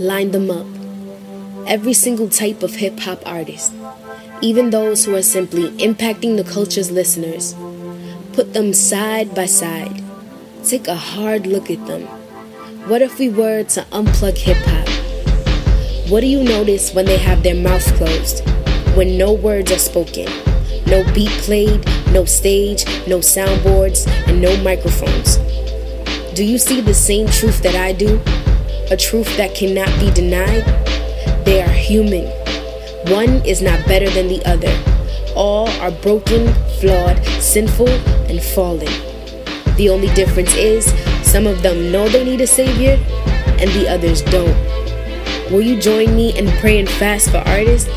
line them up. Every single type of hip hop artist, even those who are simply impacting the culture's listeners. Put them side by side. Take a hard look at them. What if we were to unplug hip hop? What do you notice when they have their mouth closed? When no words are spoken? No beat played, no stage, no soundboards, and no microphones. Do you see the same truth that I do? A truth that cannot be denied? They are human. One is not better than the other. All are broken, flawed, sinful, and fallen. The only difference is some of them know they need a savior, and the others don't. Will you join me in praying fast for artists?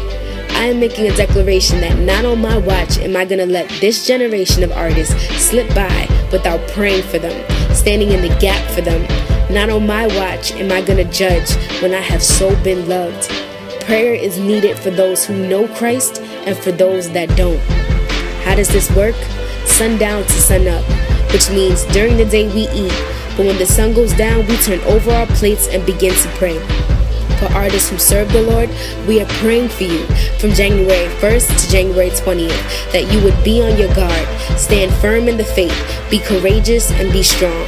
I am making a declaration that not on my watch am I gonna let this generation of artists slip by without praying for them, standing in the gap for them. Not on my watch am I gonna judge when I have so been loved. Prayer is needed for those who know Christ and for those that don't. How does this work? Sundown to sun up, which means during the day we eat, but when the sun goes down, we turn over our plates and begin to pray for artists who serve the Lord, we are praying for you from January 1st to January 20th that you would be on your guard, stand firm in the faith, be courageous, and be strong.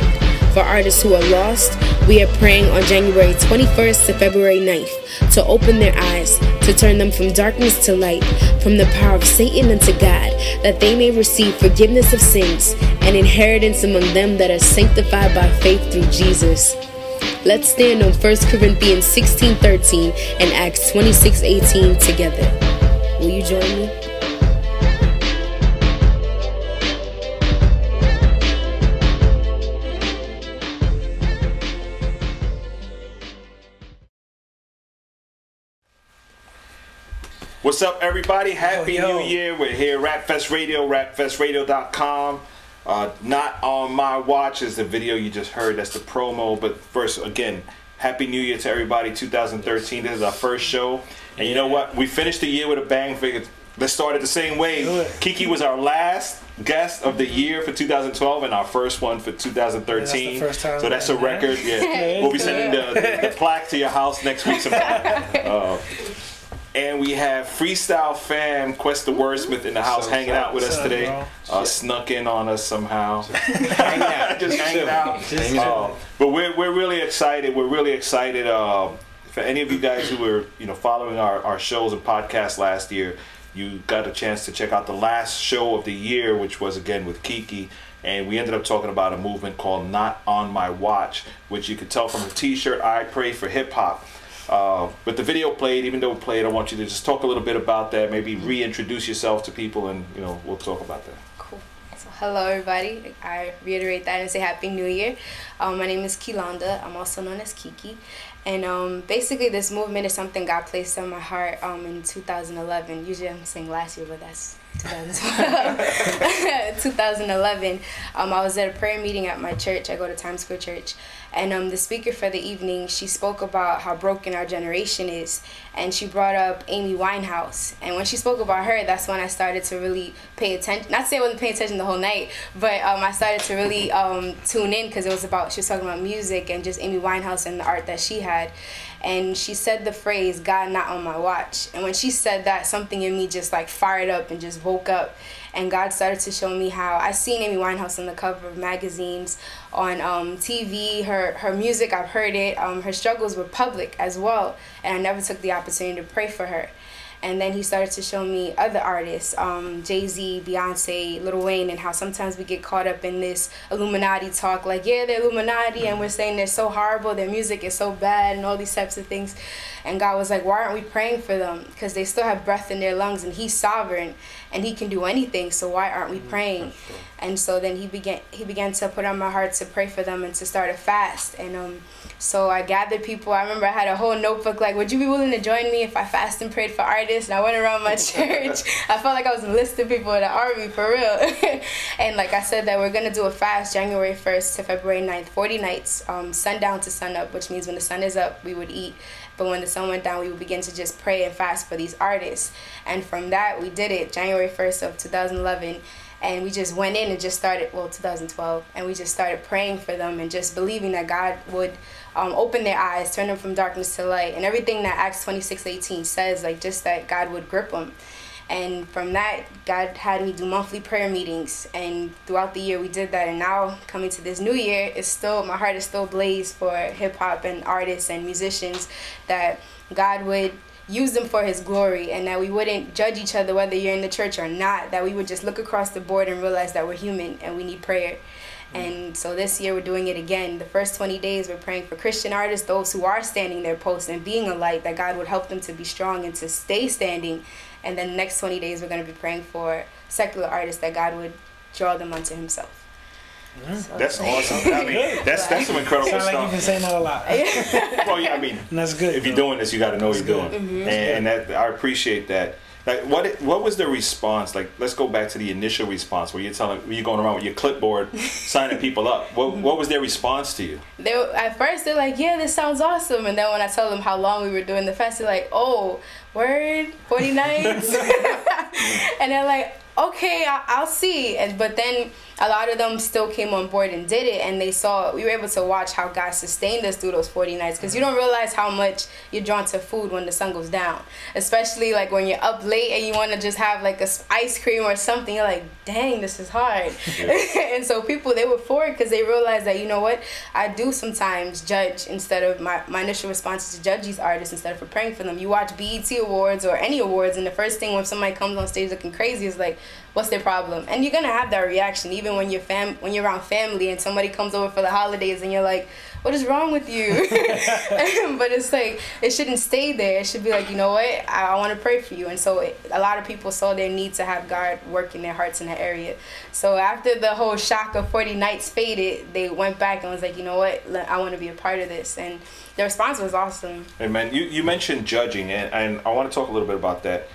For artists who are lost, we are praying on January 21st to February 9th to open their eyes, to turn them from darkness to light, from the power of Satan unto God, that they may receive forgiveness of sins and inheritance among them that are sanctified by faith through Jesus. Let's stand on 1 Corinthians 16:13 and Acts 26:18 together. Will you join me? What's up, everybody? Happy Yo, yo. New Year. We're here, Rapfest Radio, rapfestradio.com. Uh, not on my watch is the video you just heard. That's the promo. But first, again, Happy New Year to everybody. 2013. This is our first show. And you know what? We finished the year with a bang. Figured let's start it the same way. Kiki was our last guest of the year for 2012 and our first one for 2013. That's the first time so that's a record. Yeah. we'll be sending the, the, the plaque to your house next week sometime. Uh, and we have Freestyle Fam, Quest the Wordsmith in the house hanging out with us today. Uh, snuck in on us somehow. hanging out. Just hanging out. Just Uh, but we're, we're really excited. We're really excited. Uh, for any of you guys who were you know following our, our shows and podcasts last year, you got a chance to check out the last show of the year, which was again with Kiki. And we ended up talking about a movement called Not On My Watch, which you could tell from the t shirt, I Pray for Hip Hop. Uh, but the video played, even though it played, I want you to just talk a little bit about that, maybe reintroduce yourself to people, and you know we'll talk about that. Cool. So, hello, everybody. I reiterate that and say Happy New Year. Um, my name is Kilanda. I'm also known as Kiki. And um, basically, this movement is something God placed on my heart um, in 2011. Usually, I'm saying last year, but that's 2012. 2011. Um, I was at a prayer meeting at my church. I go to Times Square Church. And um, the speaker for the evening, she spoke about how broken our generation is. And she brought up Amy Winehouse. And when she spoke about her, that's when I started to really pay attention. Not to say I wasn't paying attention the whole night, but um, I started to really um, tune in because it was about, she was talking about music and just Amy Winehouse and the art that she had. And she said the phrase, God not on my watch. And when she said that, something in me just like fired up and just woke up and God started to show me how I seen Amy Winehouse on the cover of magazines, on um, TV. Her her music, I've heard it. Um, her struggles were public as well, and I never took the opportunity to pray for her. And then he started to show me other artists, um, Jay Z, Beyonce, Lil Wayne, and how sometimes we get caught up in this Illuminati talk, like yeah, they're Illuminati, and we're saying they're so horrible, their music is so bad, and all these types of things. And God was like, why aren't we praying for them? Because they still have breath in their lungs, and He's sovereign, and He can do anything. So why aren't we praying? And so then He began He began to put on my heart to pray for them and to start a fast. And um, so I gathered people. I remember I had a whole notebook like, would you be willing to join me if I fast and prayed for artists? And I went around my church. I felt like I was enlisting people in the army for real. and like I said, that we're gonna do a fast January 1st to February 9th, 40 nights, um, sundown to sun up, which means when the sun is up, we would eat. But when the sun went down, we would begin to just pray and fast for these artists. And from that, we did it January 1st of 2011. And we just went in and just started well 2012 and we just started praying for them and just believing that god would um, open their eyes turn them from darkness to light. And everything that acts 26 18 says like just that god would grip them and from that god had me do monthly prayer meetings. And throughout the year we did that. And now coming to this new year it's still my heart is still blazed for hip-hop and artists and musicians that god would use them for his glory and that we wouldn't judge each other whether you're in the church or not that we would just look across the board and realize that we're human and we need prayer. Mm. And so this year we're doing it again. The first 20 days we're praying for christian artists those who are standing their post and being a light that god would help them to be strong and to stay standing. And then the next 20 days we're going to be praying for secular artists that god would draw them unto himself so That's awesome. I mean, that's that's some incredible Sound like you've been saying that a lot. well, yeah, I mean, And that's good. if you're doing this, you got to know what you're doing, Mm-hmm. and, and that I appreciate that. Like, what what was the response? Like, let's go back to the initial response where you're telling, where you're going around with your clipboard, signing people up. What what was their response to you? they were- at first they're like, yeah, this sounds awesome, and then when I tell them how long we were doing the fest, they're like, oh, word, forty nights, and they're like, okay, I- I'll see. And but then a lot of them still came on board and did it, and they saw we were able to watch how God sustained us through those forty nights because you don't realize how much you're drawn to food when the sun goes down, especially like when you're up late and you want to just have like a ice cream or something. You're like, dang, this is hard, and so people they were for it because they realized that you know what I do sometimes judge instead of my my initial response is to judge these artists instead of for praying for them. You watch BET awards or any awards, and the first thing when somebody comes on stage looking crazy is like, what's their problem? And you're gonna have that reaction even when you're fam when you're around family and somebody comes over for the holidays and you're like, what is wrong with you? but it's like it shouldn't stay there. It should be like, you know what? I, I want to pray for you. And so it, a lot of people saw their need to have God work in their hearts in that area. So after the whole shock of 40 nights faded, they went back and was like, you know what? I want to be a part of this. And the response was awesome. Hey man, you, you mentioned judging, and, and I want to talk a little bit about that.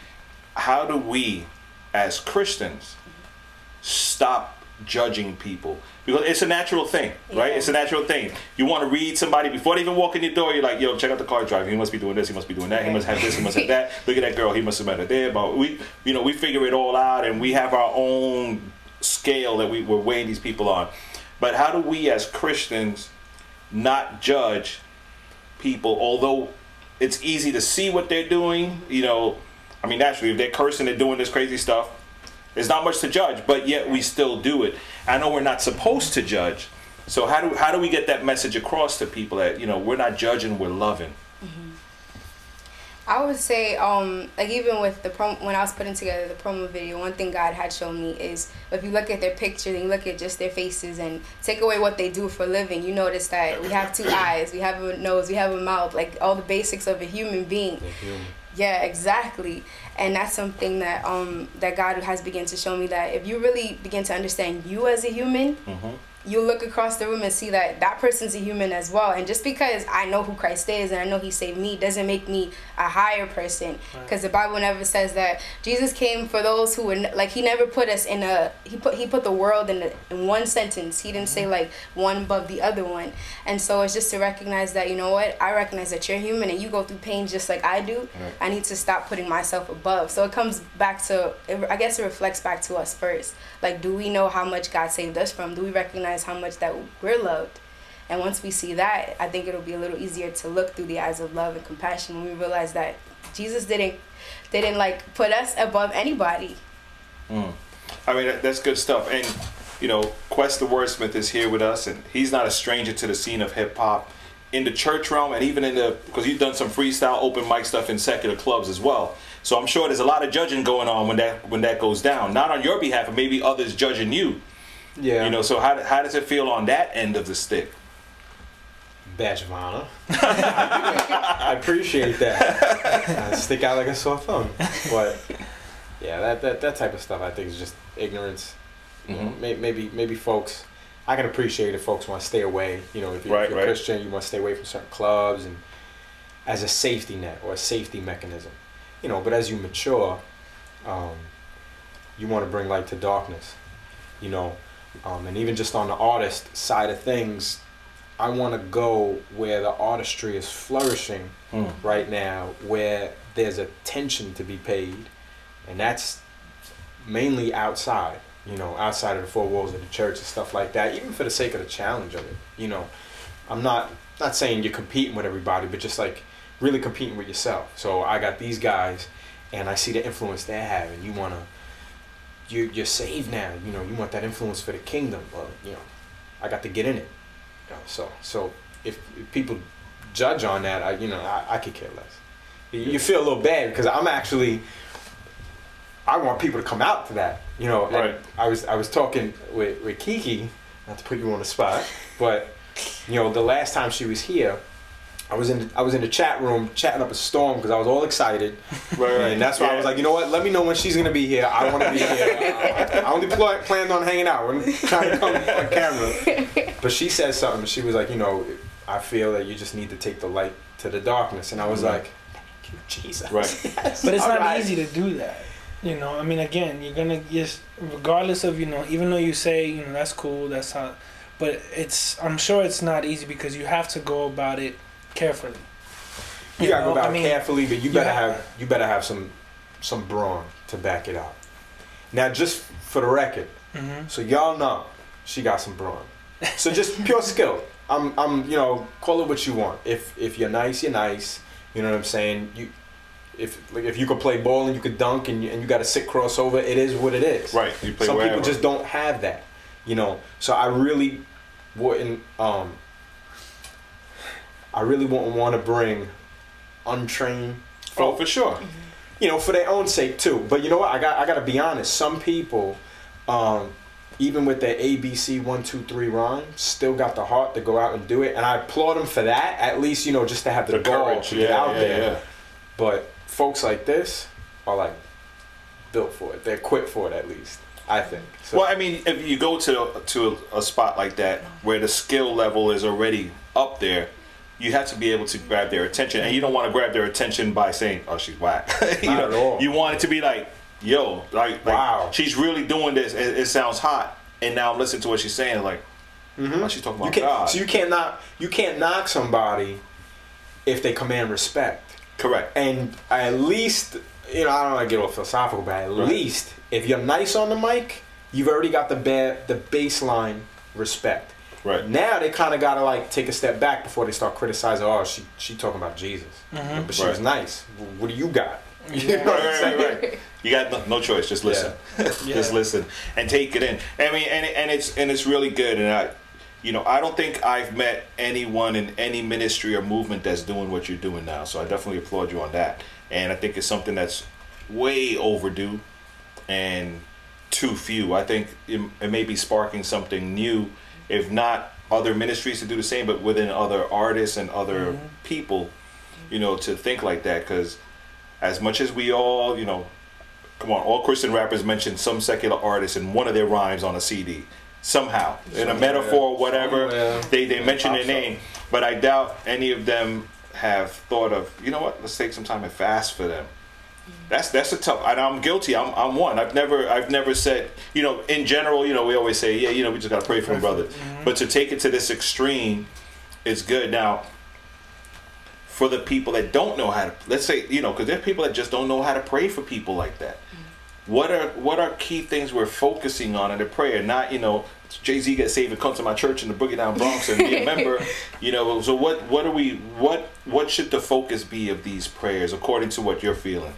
How do we, as Christians, stop judging people? Because it's a natural thing, right? Yeah. It's a natural thing. You want to read somebody before they even walk in your door. You're like, yo, check out the car driver. He must be doing this. He must be doing that. He must have this. He must have that. Look at that girl. He must have met her there. But we, you know, we figure it all out, and we have our own scale that we, we're weighing these people on. But how do we, as Christians, not judge people, although it's easy to see what they're doing. You know, I mean, naturally, if they're cursing, they're doing this crazy stuff. There's not much to judge, but yet we still do it. I know we're not supposed to judge. So how do how do we get that message across to people that you know we're not judging, we're loving? I would say, um, like even with the prom- when I was putting together the promo video, one thing God had shown me is if you look at their pictures and you look at just their faces and take away what they do for a living, you notice that we have two eyes, we have a nose, we have a mouth, like all the basics of a human being. Yeah, exactly. And that's something that um that God has begun to show me that if you really begin to understand you as a human, you look across the room and see that that person's a human as well. And just because I know who Christ is and I know He saved me doesn't make me a higher person. Because the Bible never says that Jesus came for those who were like He never put us in a He put He put the world in a, in one sentence. He didn't say mm-hmm. like one above the other one. And so it's just to recognize that you know what I recognize that you're human and you go through pain just like I do. I need to stop putting myself above. So it comes back to it, I guess it reflects back to us first. Like, do we know how much God saved us from? Do we recognize how much that we're loved? And once we see that, I think it'll be a little easier to look through the eyes of love and compassion when we realize that Jesus didn't didn't like put us above anybody. Mm. I mean, that's good stuff. And, you know, Quest the Wordsmith is here with us, and he's not a stranger to the scene of hip hop in the church realm and even in the, because you've done some freestyle open mic stuff in secular clubs as well. So I'm sure there's a lot of judging going on when that when that goes down. Not on your behalf, but maybe others judging you. Yeah. You know, so how, how does it feel on that end of the stick? Badge of honor. I appreciate that. I stick out like a sore thumb. But yeah, that, that that type of stuff I think is just ignorance. You know, Mhm. may, maybe maybe folks. I can appreciate if folks want to stay away. You know, if you're, Right, if you're right. Christian, you want to stay away from certain clubs and as a safety net or a safety mechanism. You know, but as you mature, um, you want to bring light to darkness. You know, um, and even just on the artist side of things, I want to go where the artistry is flourishing Hmm. right now, where there's attention to be paid, and that's mainly outside. you know, outside of the four walls of the church and stuff like that, even for the sake of the challenge of it. You know, I'm not not saying you're competing with everybody, but just like really competing with yourself. So I got these guys, and I see the influence they have, and you wanna, you you're saved now. You know, you want that influence for the kingdom. Well, you know, I got to get in it. So so if, if people judge on that, I you know I, I could care less. You, you feel a little bad because I'm actually. I want people to come out to that, you know. and Right. I was I was talking with, with Kiki, not to put you on the spot, but you know the last time she was here, I was in the, I was in the chat room chatting up a storm because I was all excited, Right, right. and that's why I was like, you know what? Let me know when she's gonna be here. I want to be here. I only pl- planned on hanging out. I'm trying to come on camera. But she said something. She was like, you know, I feel that you just need to take the light to the darkness, and I was Mhm. like, thank you, Jesus. Right. Yes. But it's All not right. easy to do that. You know, I mean, again, you're gonna just, regardless of you know, even though you say you know that's cool, that's how, but it's I'm sure it's not easy because you have to go about it carefully. You gotta know, go about I mean, it carefully, but you you better have- have you better have some some brawn to back it up. Now, just for the record, hmm so y'all know she got some brawn. So just pure skill. I'm I'm you know call it what you want. If if you're nice, you're nice. You know what I'm saying? You if like if you could play ball and you could dunk and you, and you got to sit crossover, it is what it is. Right. You play Some wherever. people just don't have that, you know. So I really wouldn't. Um, I really wouldn't want to bring untrained Oh, for sure. you know, for their own sake too. But you know what? I got I got to be honest. Some people, um, even with their ABC one two three rhyme, still got the heart to go out and do it, and I applaud them for that. At least you know just to have the, The gall courage. to Yeah, get out yeah, there. yeah. But folks like this are like built for it. They're equipped for it at least. I think. So, Well, I mean, if you go to to a, a spot like that where the skill level is already up there, you have to be able to grab their attention, and you don't want to grab their attention by saying, "Oh, she's whack." you Not know, at all. you want it to be like, "Yo, like, like Wow. she's really doing this. It, it sounds hot." And now I'm listening to what she's saying, like, mm-hmm. oh, she's talking you about can't. God. So you can't knock. You can't knock somebody if they command respect. Correct. And at least, you know, I don't want to get all philosophical, but at Right. least if you're nice on the mic, you've already got the ba- the baseline respect. Right. Now they kind of gotta like take a step back before they start criticizing. Oh, she she talking about Jesus, Mhm. but she Right. was nice. What do you got? Yeah. know what I'm Right, right, right. You got no, no choice. Just listen. just Yeah. listen and take it in. I mean, and and it's and it's really good. And I, you know, I don't think I've met anyone in any ministry or movement that's doing what you're doing now. So I definitely applaud you on that. And I think it's something that's way overdue and too few. I think it, it may be sparking something new, if not other ministries to do the same, but within other artists and other mm-hmm. people, you know, to think like that. Because as much as we all, you know, come on, all Christian rappers mention some secular artist in one of their rhymes on a CD. Somehow, in a Somewhere. metaphor, whatever, Somewhere. they, they mention their name. But I doubt any of them have thought of, you know what, let's take some time and fast for them. That's that's a tough. And I'm guilty. I'm, I'm one. I've never I've never said you know in general you know we always say yeah you know we just gotta pray for him brother. But to take it to this extreme, is good. Now, for the people that don't know how to let's say you know because there's people that just don't know how to pray for people like that. Mm. What are what are key things we're focusing on in the prayer? Not you know Jay Z get saved and come to my church in the Boogie Down Bronx and be a member. You know, so what what are we what what should the focus be of these prayers according to what you're feeling?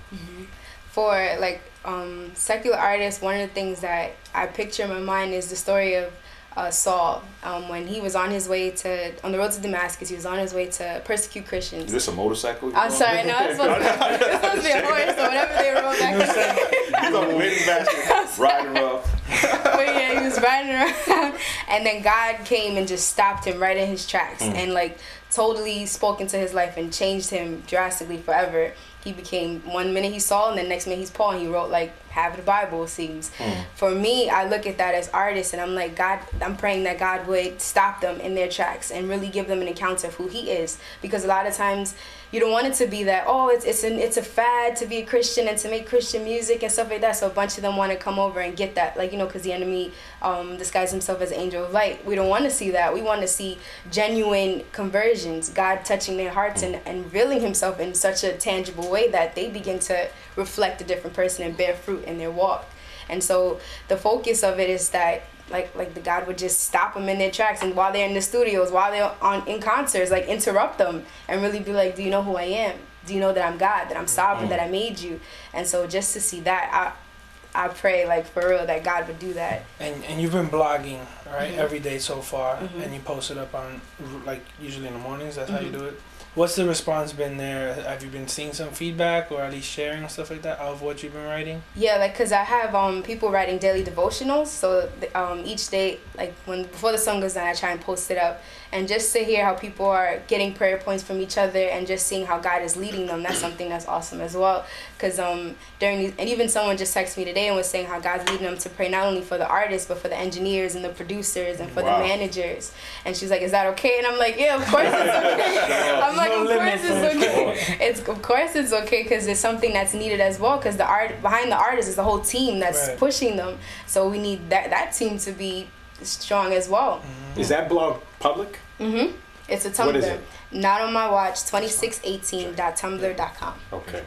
for like um, secular artists, one of the things that I picture in my mind is the story of uh, Saul um, when he was on his way to on the road to Damascus. He was on his way to persecute Christians. Is this a motorcycle? I'm sorry, no, it's supposed, to, it's supposed to be a horse or whatever they rode back in the day. He's the waiting basket, riding rough. but yeah, he was riding around, and then God came and just stopped him right in his tracks, and like totally spoke into his life and changed him drastically forever. He became one minute he's Saul, and the next minute he's Paul. And he wrote like half the Bible. Seems. Hmm. For me, I look at that as artists, and I'm like God. I'm praying that God would stop them in their tracks and really give them an account of who He is, because a lot of times you don't want it to be that oh it's it's an it's a fad to be a Christian and to make Christian music and stuff like that. So a bunch of them want to come over and get that, like you know, because the enemy um, disguised himself as an angel of light. We don't want to see that. We want to see genuine conversions, God touching their hearts and and revealing Himself in such a tangible way that they begin to reflect a different person and bear fruit in their walk. And so the focus of it is that like like the God would just stop them in their tracks and while they're in the studios, while they're on in concerts, like interrupt them and really be like, "Do you know who I am? Do you know that I'm God? That I'm sovereign? That I made you?" And so just to see that, I I pray like for real that God would do that. And and you've been blogging right Mhm. every day so far, Mhm. and you post it up on like usually in the mornings. That's how you Mhm. do it. What's the response been there? Have you been seeing some feedback or at least sharing stuff like that of what you've been writing? Yeah, like cause I have um people writing daily devotionals. So um each day, like when before the sun goes down, I try and post it up, and just to hear how people are getting prayer points from each other and just seeing how God is leading them, that's something that's awesome as well. Cause um during these, and even someone just texted me today and was saying how God's leading them to pray not only for the artists but for the engineers and the producers and for Wow. the managers. And she's like, "Is that okay?" And I'm like, "Yeah, of course it's okay." I'm like, No "Of course it's okay." It's of course it's okay because it's something that's needed as well. Because the art behind the artist is the whole team that's Right. pushing them. So we need that that team to be strong as well. Is that blog public? hmm It's a Tumblr. What is it? Not on my watch. 2618.tumblr.com. Okay, I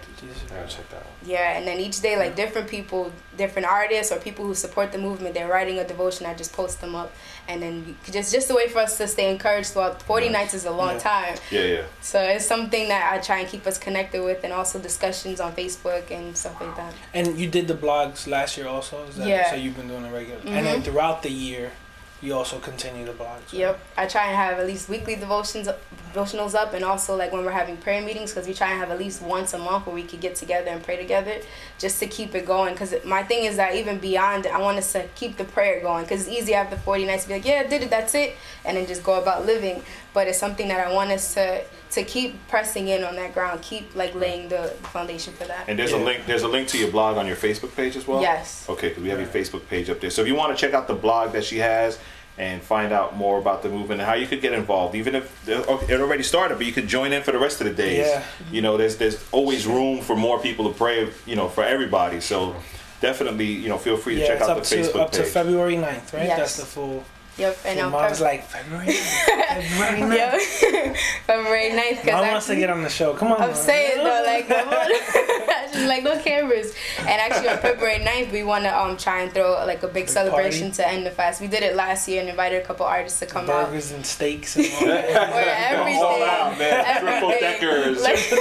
gotta check that out. Yeah, and then each day, like different people, different artists or people who support the movement, they're writing a devotion. I just post them up, and then just just a way for us to stay encouraged. Throughout 40 nights is a long Yeah. time, Yeah, yeah. so it's something that I try and keep us connected with, and also discussions on Facebook and stuff like that. And you did the blogs last year also. Is that, Yeah. So you've been doing it regularly, and then throughout the year, you also continue the blogs. right? Yep, I try and have at least weekly devotions, devotionals up, and also like when we're having prayer meetings, because we try and have at least once a month where we could get together and pray together, just to keep it going. Because my thing is that even beyond it, I want us to keep the prayer going. Because it's easy after forty nights to be like, yeah, I did it, that's it, and then just go about living. But it's something that I want us to to keep pressing in on that ground, keep like laying the, the foundation for that. And there's a link. There's a link to your blog on your Facebook page as well. yes. Okay, because we have your Facebook page up there. So if you want to check out the blog that she has and find out more about the movement and how you could get involved, even if it already started, but you could join in for the rest of the days. Yeah. You know, there's there's always room for more people to pray. You know, for everybody. So definitely, you know, feel free to Yeah, check it's out up the to Facebook up to. February 9th, right? Yes. That's the full. Yep. And full month. I was like February. February 9th. Yep. February 9th. 'cause Mom I- wants to get on the show. Come on. I'm man. saying though, like, come on. like no cameras. And actually, on February 9th, we want to um try and throw like a big Big celebration party? to end the fast. We did it last year and invited a couple artists to come out. burgers and steaks and all that. Or everything. All out, man. Triple deckers. Like,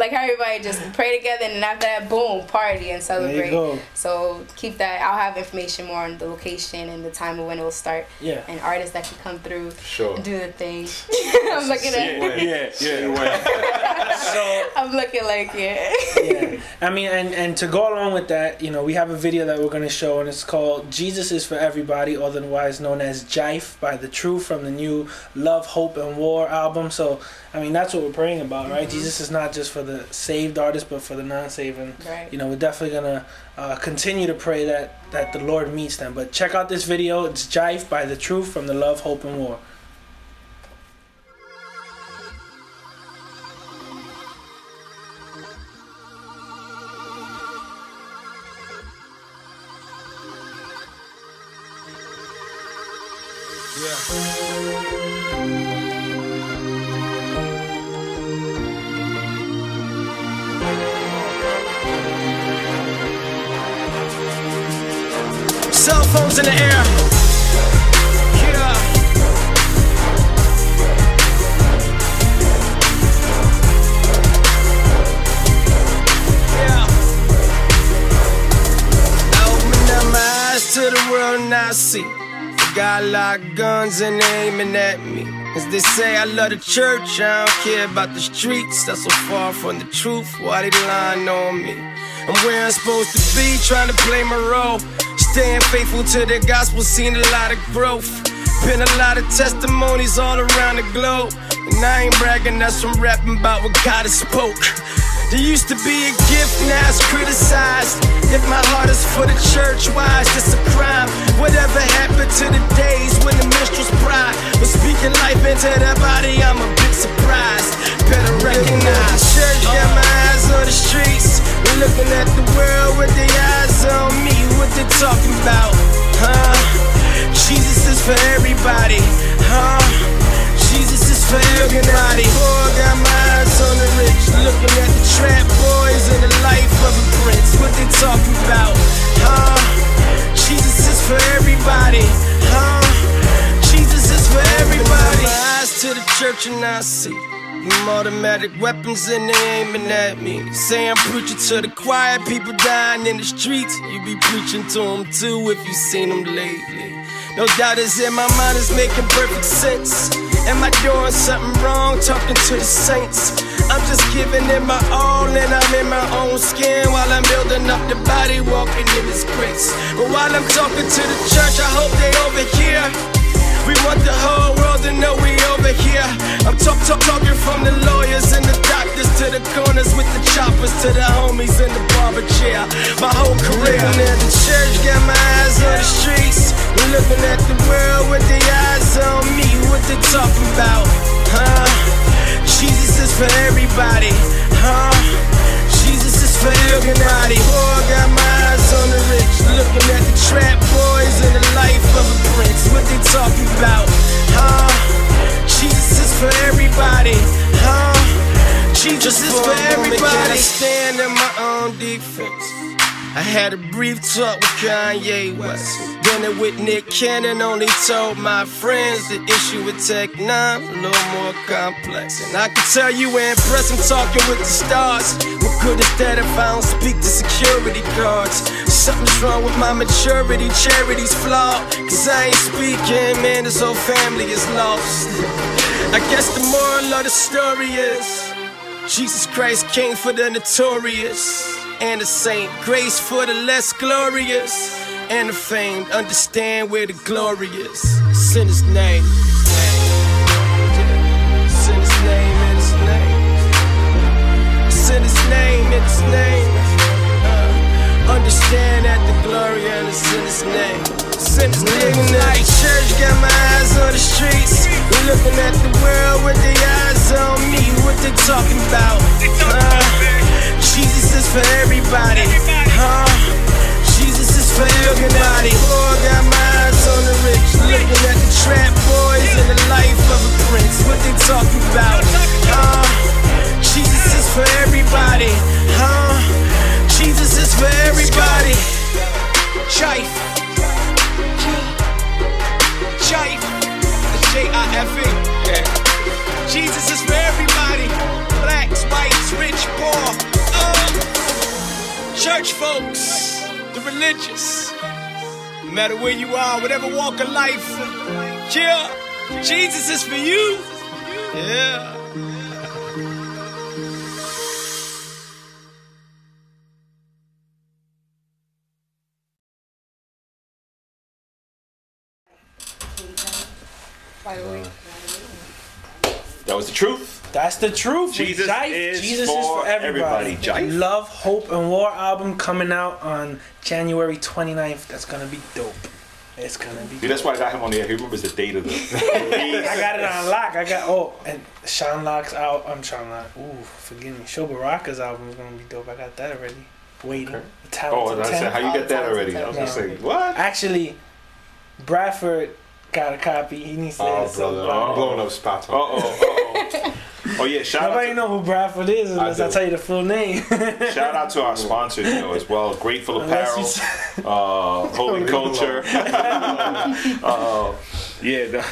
like how everybody just pray together and then after that, boom, party and there you celebrate. go. So keep that. I'll have information more on the location and the time of when it will start Yeah. And artists that can come through Sure. and do the thing. I'm looking at. yeah, yeah. So I'm looking like yeah. yeah. I mean, and and to go along with that, you know, we have a video that we're gonna show, and it's called "Jesus is for Everybody," otherwise known as "Jive" by the Truth from the new Love, Hope, and War album. So, I mean, that's what we're praying about, right? Mm-hmm. Jesus is not just for the saved artists, but for the non-saved. And Right. you know, we're definitely gonna uh, continue to pray that that the Lord meets them. But check out this video. It's "Jive" by the Truth from the Love, Hope, and War. Cell phones in the air. Yeah. Yeah. I opened up my eyes to the world and I see. Got guns and aiming at me. As they say, I love the church, I don't care about the streets. That's so far from the truth. Why they lying on me? I'm where I'm supposed to be, trying to play my role. Staying faithful to the gospel, seen a lot of growth. Been a lot of testimonies all around the globe. And I ain't bragging, that's from rapping about what God has spoke. There used to be a gift, now it's criticized. If my heart is for the church, why is this a crime? Whatever happened to the days when the minstrel's pride was speaking life into their body? I'm a bit surprised. Better recognize. Church got my eyes on the streets looking at the world with their eyes on me. What they talking about, huh? Jesus is for everybody, huh? Jesus is for everybody. Poor got my eyes on the rich, looking at the trap boys and the life of a prince. What they talking about, huh? Jesus is for everybody, huh? Jesus is for everybody. My Eyes to the church and I see them automatic weapons and they aiming at me. Say I'm preaching to the choir, people dying in the streets. You be preaching to them too if you seen them lately. No doubt is in my mind is making perfect sense. Am I doing something wrong? Talking to the saints. I'm just giving it my all and I'm in my own skin while I'm building up the body, walking in His grace. But while I'm talking to the church, I hope they overhear. We want the whole world to know we over here. I'm talk, talk, talking from the lawyers and the doctors to the corners with the choppers to the homies in the barber chair. My whole career. Looking at the church, got my eyes on the streets. We're looking at the world with the eyes on me. What they talking about? Huh? Jesus is for everybody. Huh? Jesus is for everybody. Poor got my eyes on the rich. Looking at the trap boys and the life of a prince. What they talking about? Huh? Jesus is for everybody. Huh? Jesus is for everybody. I stand in my own defense. I had a brief talk with Kanye West. Dinner with Nick Cannon only told my friends the issue with Tech N9ne a little more complex. And I can tell you were impressed I'm talking with the stars. What good is that if I don't speak to security guards? Something's wrong with my maturity, charity's flawed. Cause I ain't speaking, man, this whole family is lost. I guess the moral of the story is Jesus Christ came for the notorious and the saint, grace for the less glorious, and the famed. Understand where the glory is. It's in His name. It's His name, in His name. It's His name, in His name. Uh, understand that the glory and it's in His name. It's in His name. Like church, got my eyes on the streets. We're looking at the world with the eyes on me. What they talking about? Uh, Jesus is for everybody. Huh? Jesus is for everybody. Poor got my eyes on the rich. Looking at the trap boys and the life of a prince. What they talking about? Huh? You are, whatever walk of life. Yeah. Jesus is for you. Yeah. That was the truth. That's the truth. Jesus Jive. is Jesus for everybody. Jive. Love, Hope, and War album coming out on January 29th. That's gonna be dope. It's gonna be. See, that's why I got him on the air. He remembers the date of the. I got it on lock. I got oh, and Sean Lock's out. I'm Sean Lock. Ooh, forgive me. Sho Baraka's album is gonna be dope. I got that already. Waiting. Okay. The Oh, Talented and I said, how you get that already? I was gonna say, what? Actually, Bradford got a copy. He needs to Oh, brother, about I'm blowing up spots. Uh oh, uh oh. Yeah, shout out, Nobody to, know who Bradford is unless I, do. tell you the full name. shout out to our sponsors, you know, as well. Grateful Apparel, uh, Holy Culture. uh, yeah, the-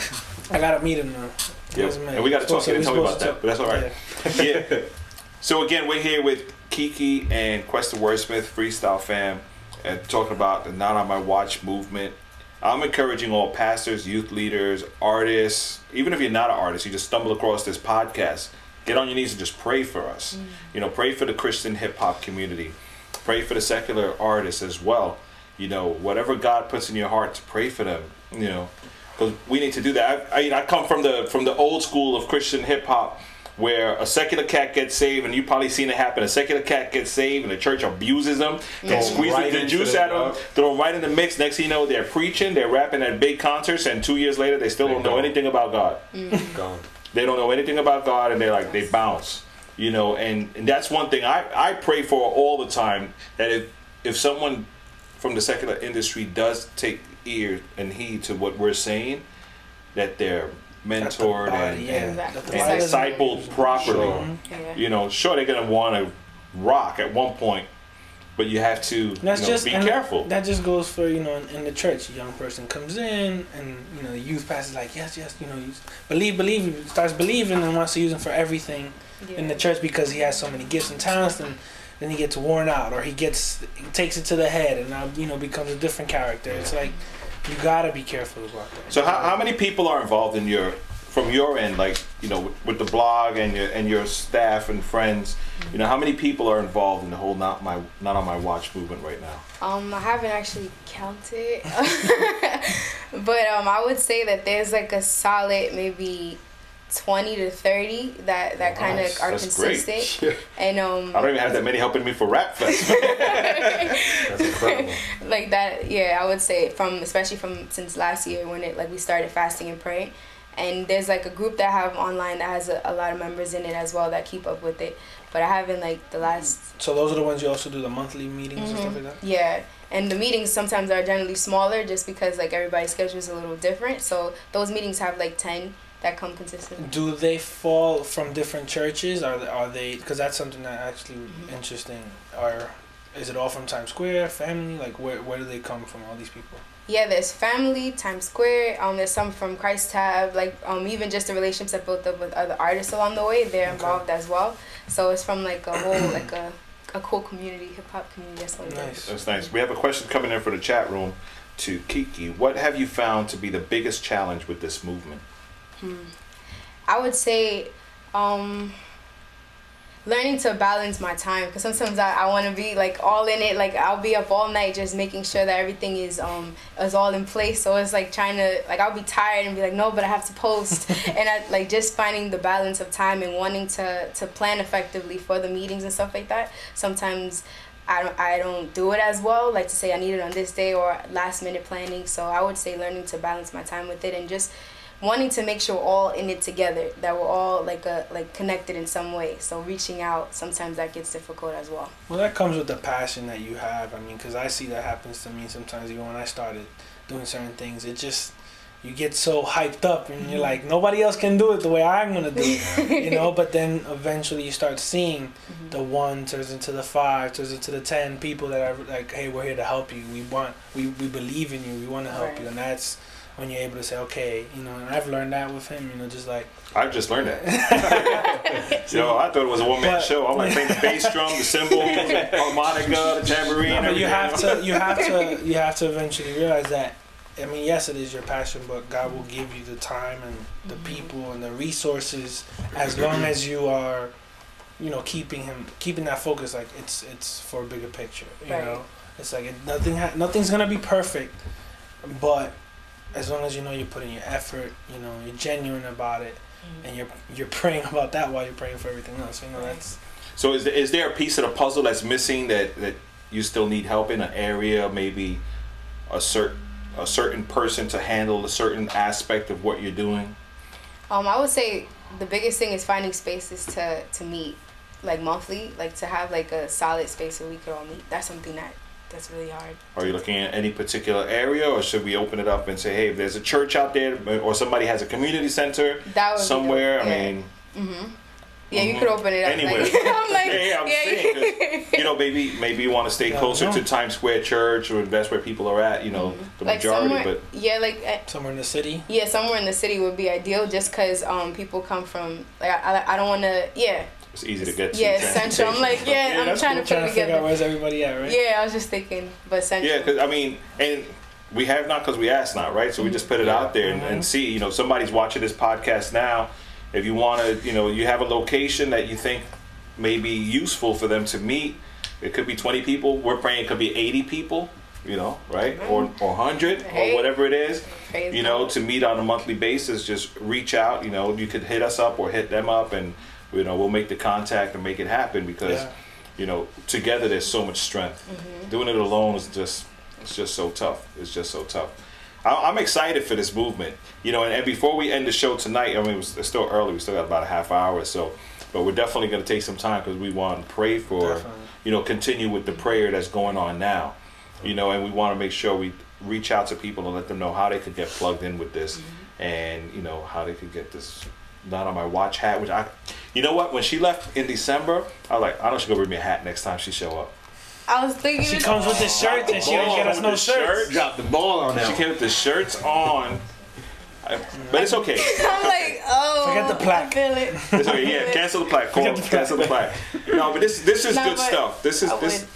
I gotta meet him now. Yeah, and we gotta talk. You didn't tell me about that, but that's all right. yeah. So again, we're here with Kiki and Quest the Wordsmith, Freestyle Fam, and talking about the Not on My Watch movement. I'm encouraging all pastors, youth leaders, artists, even if you're not an artist, you just stumble across this podcast, get on your knees and just pray for us. Mm. You know, pray for the Christian hip hop community. Pray for the secular artists as well. You know, whatever God puts in your heart to pray for them. You know, because we need to do that. I, I, I come from the from the old school of Christian hip hop, where a secular cat gets saved, and you've probably seen it happen. A secular cat gets saved, and the church abuses them, and Throw 'em squeezes right the juice out of them, throw them right in the mix. Next thing you know, they're preaching, they're rapping at big concerts, and two years later, they still They don't know anything about God. Mm. Gone. They don't know anything about God, and they're like they bounce, you know. And, and that's one thing I, I pray for all the time that if if someone from the secular industry does take ear and heed to what we're saying, that they're mentored body, and, yeah. Exactly. That and discipled properly. Sure. Mm-hmm. Yeah. You know, sure they're gonna want to rock at one point, but you have to That's you know, just be careful. That just goes for you know in, in the church. A young person comes in, and you know the youth pastor is like, yes, yes, you know, you believe, believe, starts believing, and wants to use him for everything in the church because he has so many gifts and talents, and then he gets worn out, or he gets he takes it to the head, and now you know becomes a different character. It's like you gotta be careful about that. So how, how many people are involved in your from your end, like you know, with, with the blog and your and your staff and friends? You know, how many people are involved in the whole not my not on my watch movement right now? Um, I haven't actually counted, but um, I would say that there's like a solid maybe twenty to thirty that that kind of Nice. are That's great. consistent, and um, I don't even have that many helping me for Rap Fest. That's incredible. like that yeah i would say from especially from since last year when it like we started fasting and praying and there's like a group that I have online that has a, a lot of members in it as well that keep up with it but i haven't like the last So those are the ones you also do the monthly meetings and Mm-hmm. stuff like that. yeah and the meetings sometimes are generally smaller just because like everybody's schedule is a little different so those meetings have like 10 that come consistently Do they fall from different churches? Are they, are they? Because that's something that actually interesting. Are is it all from Times Square, family? Like where where do they come from? All these people. Yeah, there's family, Times Square. Um, there's some from Christ Tab, like um, even just the relationships I built up with other artists along the way. They're Okay. involved as well. So it's from like a whole like a, a cool community, hip hop community. That's what it is. Nice. That's nice. We have a question coming in from the chat room to Kiki. What have you found to be the biggest challenge with this movement? I would say, um, learning to balance my time because sometimes I, I want to be like all in it. Like I'll be up all night just making sure that everything is um is all in place. So it's like trying to like I'll be tired and be like no, but I have to post. and I like just finding the balance of time and wanting to to plan effectively for the meetings and stuff like that. Sometimes. I don't, I don't do it as well, like to say I need it on this day or last minute planning. So I would say learning to balance my time with it and just wanting to make sure we're all in it together that we're all like a like connected in some way so reaching out sometimes that gets difficult as well Well, that comes with the passion that you have. I mean, because I see that happens to me sometimes. Even when I started doing certain things, it just you get so hyped up, and you're like, mm-hmm. nobody else can do it the way I'm gonna do it, you know. But then eventually you start seeing mm-hmm. the one turns into the five, turns into the ten people that are like, hey, we're here to help you. We want, we we believe in you. We want to help Right. you, and that's when you're able to say, okay, you know. And I've learned that with him, you know, just like I've just learned that. you know, I thought it was a one man But- show. I'm like playing the bass drum, the cymbals, the harmonica, the tambourine. No, but you have to you have to you have to eventually realize that I mean yes it is your passion but God will give you the time and the mm-hmm. people and the resources as long as you are you know keeping him keeping that focus like it's it's for a bigger picture you Right. know it's like it, nothing ha- nothing's gonna be perfect but as long as you know you're putting your effort you know you're genuine about it and you're you're praying about that while you're praying for everything else you know Right. that's So is there, is there a piece of the puzzle that's missing that, that you still need help in an area, maybe a certain a certain person to handle a certain aspect of what you're doing? um i would say the biggest thing is finding spaces to to meet like monthly like to have like a solid space where we could all meet that's something that that's really hard Are you looking at any particular area, or should we open it up and say, hey, if there's a church out there, or somebody has a community center that would be somewhere? dope. I yeah. mean, yeah you Mhm. could open it up Anywhere. like, i'm like Yeah, yeah, I'm saying, you know, maybe maybe you want to stay closer no. to Times Square Church, or that's where people are at. You know, the like majority, somewhere but yeah like at, somewhere in the city Yeah, somewhere in the city would be ideal, just cause um people come from like I, I, I don't want to yeah it's easy to get to. yeah central. I'm like stuff. yeah, I'm trying cool. to trying put to it figure out together. where's everybody at right Yeah, I was just thinking, but central. Yeah, because I mean, and we have not because we asked not, right? So we just put it out there and, Mhm. and see. You know, somebody's watching this podcast now. If you want to, you know, you have a location that you think may be useful for them to meet. It could be 20 people. We're praying it could be 80 people. You know, right? Or or 100 Hey. or whatever it is. Praise You know, to meet on a monthly basis, just reach out. You know, you could hit us up or hit them up, and you know, we'll make the contact and make it happen because Yeah. you know, together there's so much strength. Mm-hmm. Doing it alone is just it's just so tough. It's just so tough. I- I'm excited for this movement, you know. And, and before we end the show tonight, I mean, it was, it's still early. We still got about a half hour or so, but we're definitely going to take some time because we want to pray for, Definitely. you know, continue with the prayer that's going on now, you know, and we want to make sure we reach out to people and let them know how they could get plugged in with this, mm-hmm. and you know how they could get this not on my watch hat. Which I, you know what, when she left in December, I was like, I don't know she's gonna bring me a hat next time she show up. I was thinking. She comes with the shirts and she don't Ball get us no shirts. shirt. Drop the ball on that. She came with the shirts on. I- But it's okay. I'm like, oh. Forget the plaque. I feel it. It's okay. Yeah, cancel the plaque. Call, the cancel the plaque. No, but this this is No, good stuff. This is I this.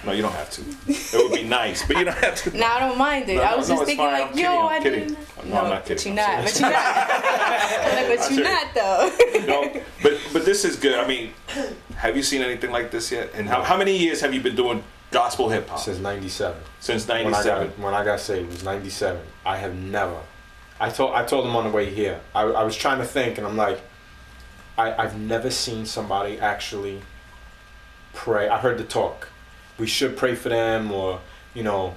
Would. No, you don't have to. It would be nice, but you don't have to. No, I don't mind it. No, I was no, just it's thinking fine. like, I'm yo, kidding. I'm kidding. didn't. No, I'm not But kidding. you're I'm not. But you're not. But you're not though. no, but but this is good. I mean, have you seen anything like this yet? And how, how many years have you been doing gospel hip hop Since '97. since '97? got when I got saved it was '97. I have never. I told I told him on the way here. I, I was trying to think, and I'm like, I I've never seen somebody actually pray. I heard the talk. We should pray for them, or you know,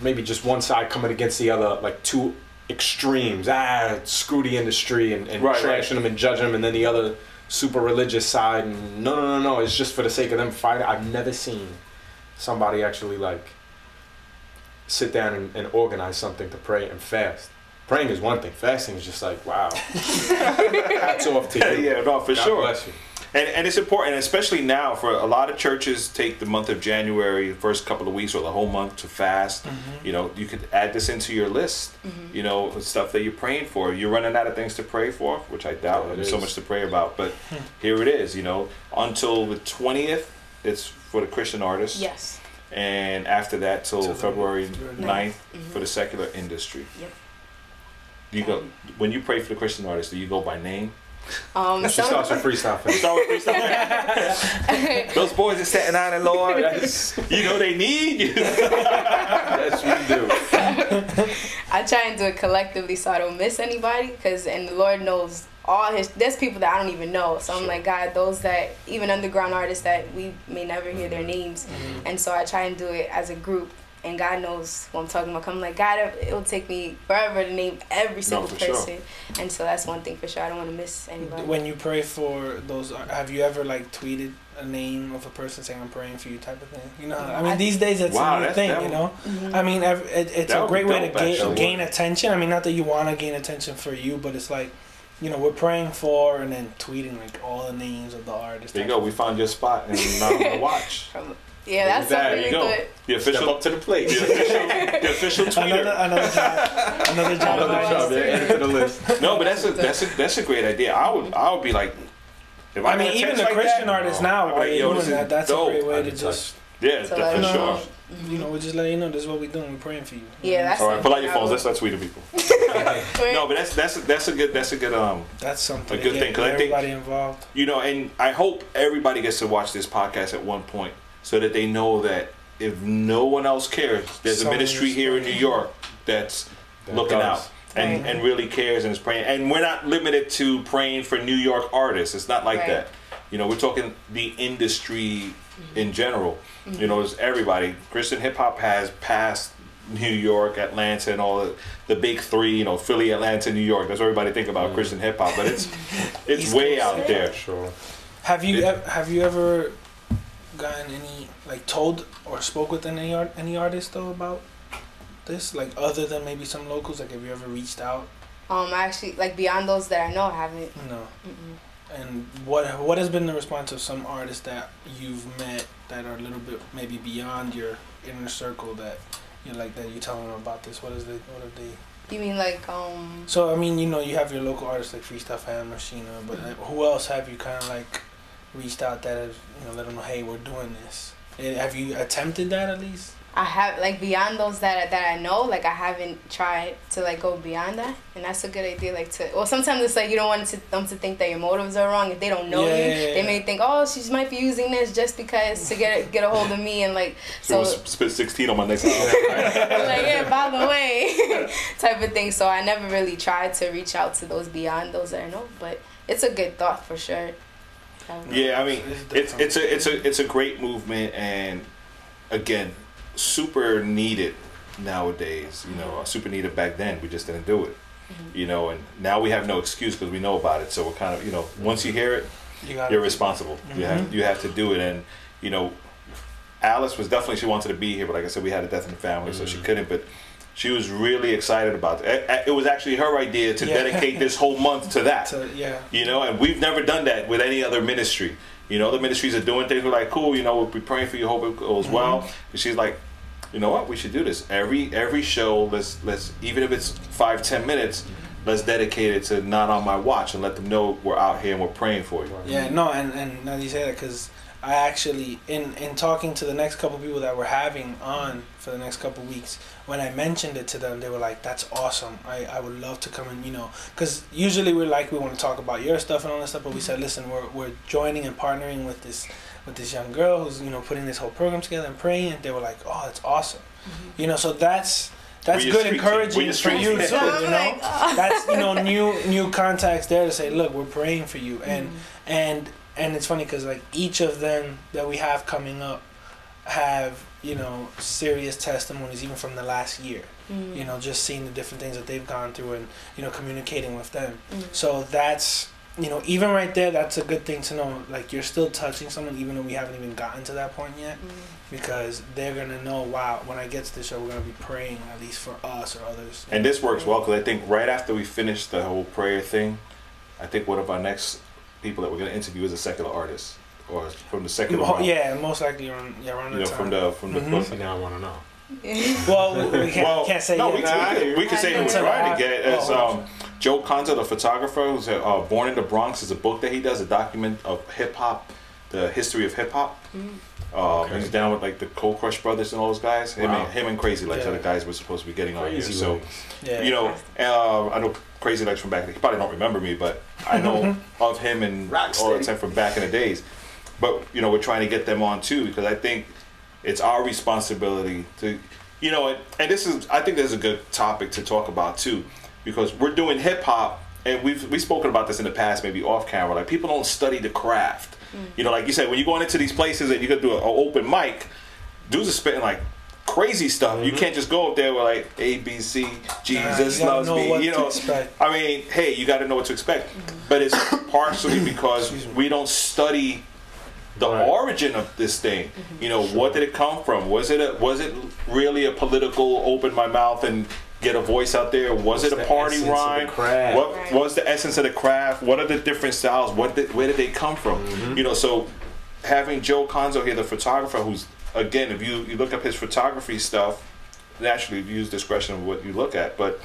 maybe just one side coming against the other, like two extremes. Ah, screw the industry and, and Right, trashing right. them and judging them, and then the other super religious side. And no, no, no, no. It's just for the sake of them fighting. I've never seen somebody actually like sit down and, and organize something to pray and fast. Praying is one thing. Fasting is just like wow. Hats off to Yeah, you. yeah, no, for God sure. bless you. And, and it's important, especially now for a lot of churches take the month of January, the first couple of weeks or the whole month to fast. Mm-hmm. You know, you could add this into your list. You know, stuff that you're praying for. You're running out of things to pray for, which I doubt. Yeah, There's so much to pray about, but Hmm. here it is. You know, until the twentieth, it's for the Christian artists. yes. And after that, till Till February February 9th Mhm. for the secular industry. Yep. Do you go when you pray for the Christian artists? Do you go by name? Um. She some- starts with freestyle. fest. Start with freestyle. Those boys in Staten Island, Lord, you know they need you. Yes, we do. I try and do it collectively so I don't miss anybody. Cause and the Lord knows all His. There's people that I don't even know. So I'm Sure. like God, those that even underground artists that we may never hear their names, and so I try and do it as a group. And God knows what I'm talking about. I'm like God, it- it'll take me forever to name every single for sure. person, and so that's one thing for sure. I don't want to miss anybody. When you pray for those, have you ever like tweeted a name of a person saying I'm praying for you type of thing? You know, I mean I- these days it's Wow, a new that's- thing. that You would- know, Mhm. I mean it, it's That a great way to gain, gain attention. I mean, not that you want to gain attention for you, but it's like. You know, we're praying for and then tweeting like all the names of the artists. There you go. We found your spot and now on the watch. From, yeah, that's There something There you go. could. The Step official, up to the plate. the official, the official Another tweeter. another job, another job. Another job, just- Yeah, add it to the list. No, but that's a that's a that's a great idea. I would I would be like, if I mean, got even the like Christian that, artists now, I'd be while like, you're yo, doing that, that's dope. a great way I'd to be just, Yeah, So for sure. know. you know, we're just let you know this is what we're doing. We're praying for you. Yeah, that's All right, pull out your phones. would- Let's start tweeting people. No, but that's that's that's a good that's a good um That's something. A to good thing because I think- everybody involved. you know, and I hope everybody gets to watch this podcast at one point so that they know that if no one else cares, there's a ministry is- here in New York that's That looking does. out and, Right. and really cares and is praying. And we're not limited to praying for New York artists. It's not like Right. that. You know, we're talking the industry mm-hmm. in general. Mm-hmm. You know, it's everybody. Christian hip hop has passed New York, Atlanta, and all the, the big three. You know, Philly, Atlanta, New York. That's what everybody think about mm. Christian hip hop, but it's it's East way out there. Sure. Have you It- have you ever gotten any like told or spoke with any art any artist though about this? Like other than maybe some locals, like have you ever reached out? Um, actually, like beyond those that I know, I haven't. No. Mm-mm. And what what has been the response of some artists that you've met that are a little bit maybe beyond your inner circle that you're like that you tell them about this? What is the what have they? You mean like um? So I mean, you know, you have your local artists like Freestyle Fan, Machina, but uh, who else have you kind of like reached out that have you know let them know, hey, we're doing this? And have you attempted that at least? I have like beyond those that that I know, like I haven't tried to like go beyond that, and that's a good idea. Like to well, sometimes it's like you don't want to, them to think that your motives are wrong. If they don't know Yeah, you, yeah, yeah. they may think, oh, she might be using this just because to get get a hold of me and like So, so. spit 16 on my next album. like yeah, by the way, type of thing. So I never really tried to reach out to those beyond those that I know, but it's a good thought for sure. Yeah, I mean, It's it's it's a it's a it's a great movement, and again, super needed nowadays. You know, mm-hmm. super needed back then. We just didn't do it. Mm-hmm. You know, and now we have no excuse because we know about it. So we're kind of you know, once you hear it, You got you're responsible. You have you have to do it, and you know, Alice was definitely she wanted to be here, but like I said, we had a death in the family, so she couldn't. But she was really excited about it. It- was actually her idea to Yeah. dedicate this whole month to that to, yeah. you know and we've never done that with any other ministry You know, the ministries are doing things. We're like, cool. You know, we'll be praying for you. Hope it goes Mm-hmm. well. And she's like, you know what? We should do this every every show. Let's let's even if it's five ten minutes. Let's dedicate it to not on my watch and let them know we're out here and we're praying for you. Yeah, no, and and now you say that because I actually in in talking to the next couple people that we're having on for the next couple weeks, when I mentioned it to them, they were like, "That's awesome. I I would love to come and you know, because usually we're like we want to talk about your stuff and all that stuff, but we said, listen, we're we're joining and partnering with this with this young girl who's you know putting this whole program together and praying. And they were like, oh, that's awesome. Mm-hmm. You know, so that's. That's good street encouraging for you too, I'm you know. oh. That's you know new new contacts there to say, look, we're praying for you, and mm-hmm. and and it's funny because like each of them that we have coming up have you know serious testimonies even from the last year Mm. you know just seeing the different things that they've gone through and you know communicating with them Mm. so that's you know even right there that's a good thing to know like you're still touching someone even though we haven't even gotten to that point yet Mm. because they're gonna know wow when i get to the show we're gonna be praying at least for us or others And this works well because I think right after we finish the whole prayer thing, I think one of our next people that we're going to interview is a secular artist or from the secular. Mo- yeah most likely around yeah around You the know, time from the from the Mhm. book. Now I want to know. well we we can't, Well, can't say no, yet. we, can, we can say who we're trying to get. It's oh, um, Joe Conzo, the photographer, who's uh, born in the Bronx. Is a book that he does, a document of hip hop, the history of hip hop. Uh, Okay. He's down with like the Cold Crush brothers and all those guys. Him, and, him and Crazy Legs Yeah. are the guys we're supposed to be getting on here. So yeah. you know, uh, I know Crazy Legs from back. He probably don't remember me, but I know of him and Rocksteady. all the time from back in the days. But you know, we're trying to get them on too because I think it's our responsibility to, you know, and, and this is I think there's a good topic to talk about too because we're doing hip hop and we've we've spoken about this in the past, maybe off camera. Like people don't study the craft. Mm. You know, like you said, when you're going into these places and you're gonna do an open mic, dudes are spitting like crazy stuff. You can't just go up there with like A B C Jesus you gotta loves me. You know. I mean, hey, you got to know what to expect. Mm-hmm. But it's partially because we don't study the Right. origin of this thing. Mm-hmm. You know, what did it come from? Was it a, was it really a political open my mouth and get a voice out there? Was What's it a party essence rhyme? What Right. was the essence of the craft? What are the different styles? What did, where did they come from? Mm-hmm. You know, so having Joe Conzo here, the photographer, who's again, if you you look up his photography stuff, naturally you use discretion of what you look at, but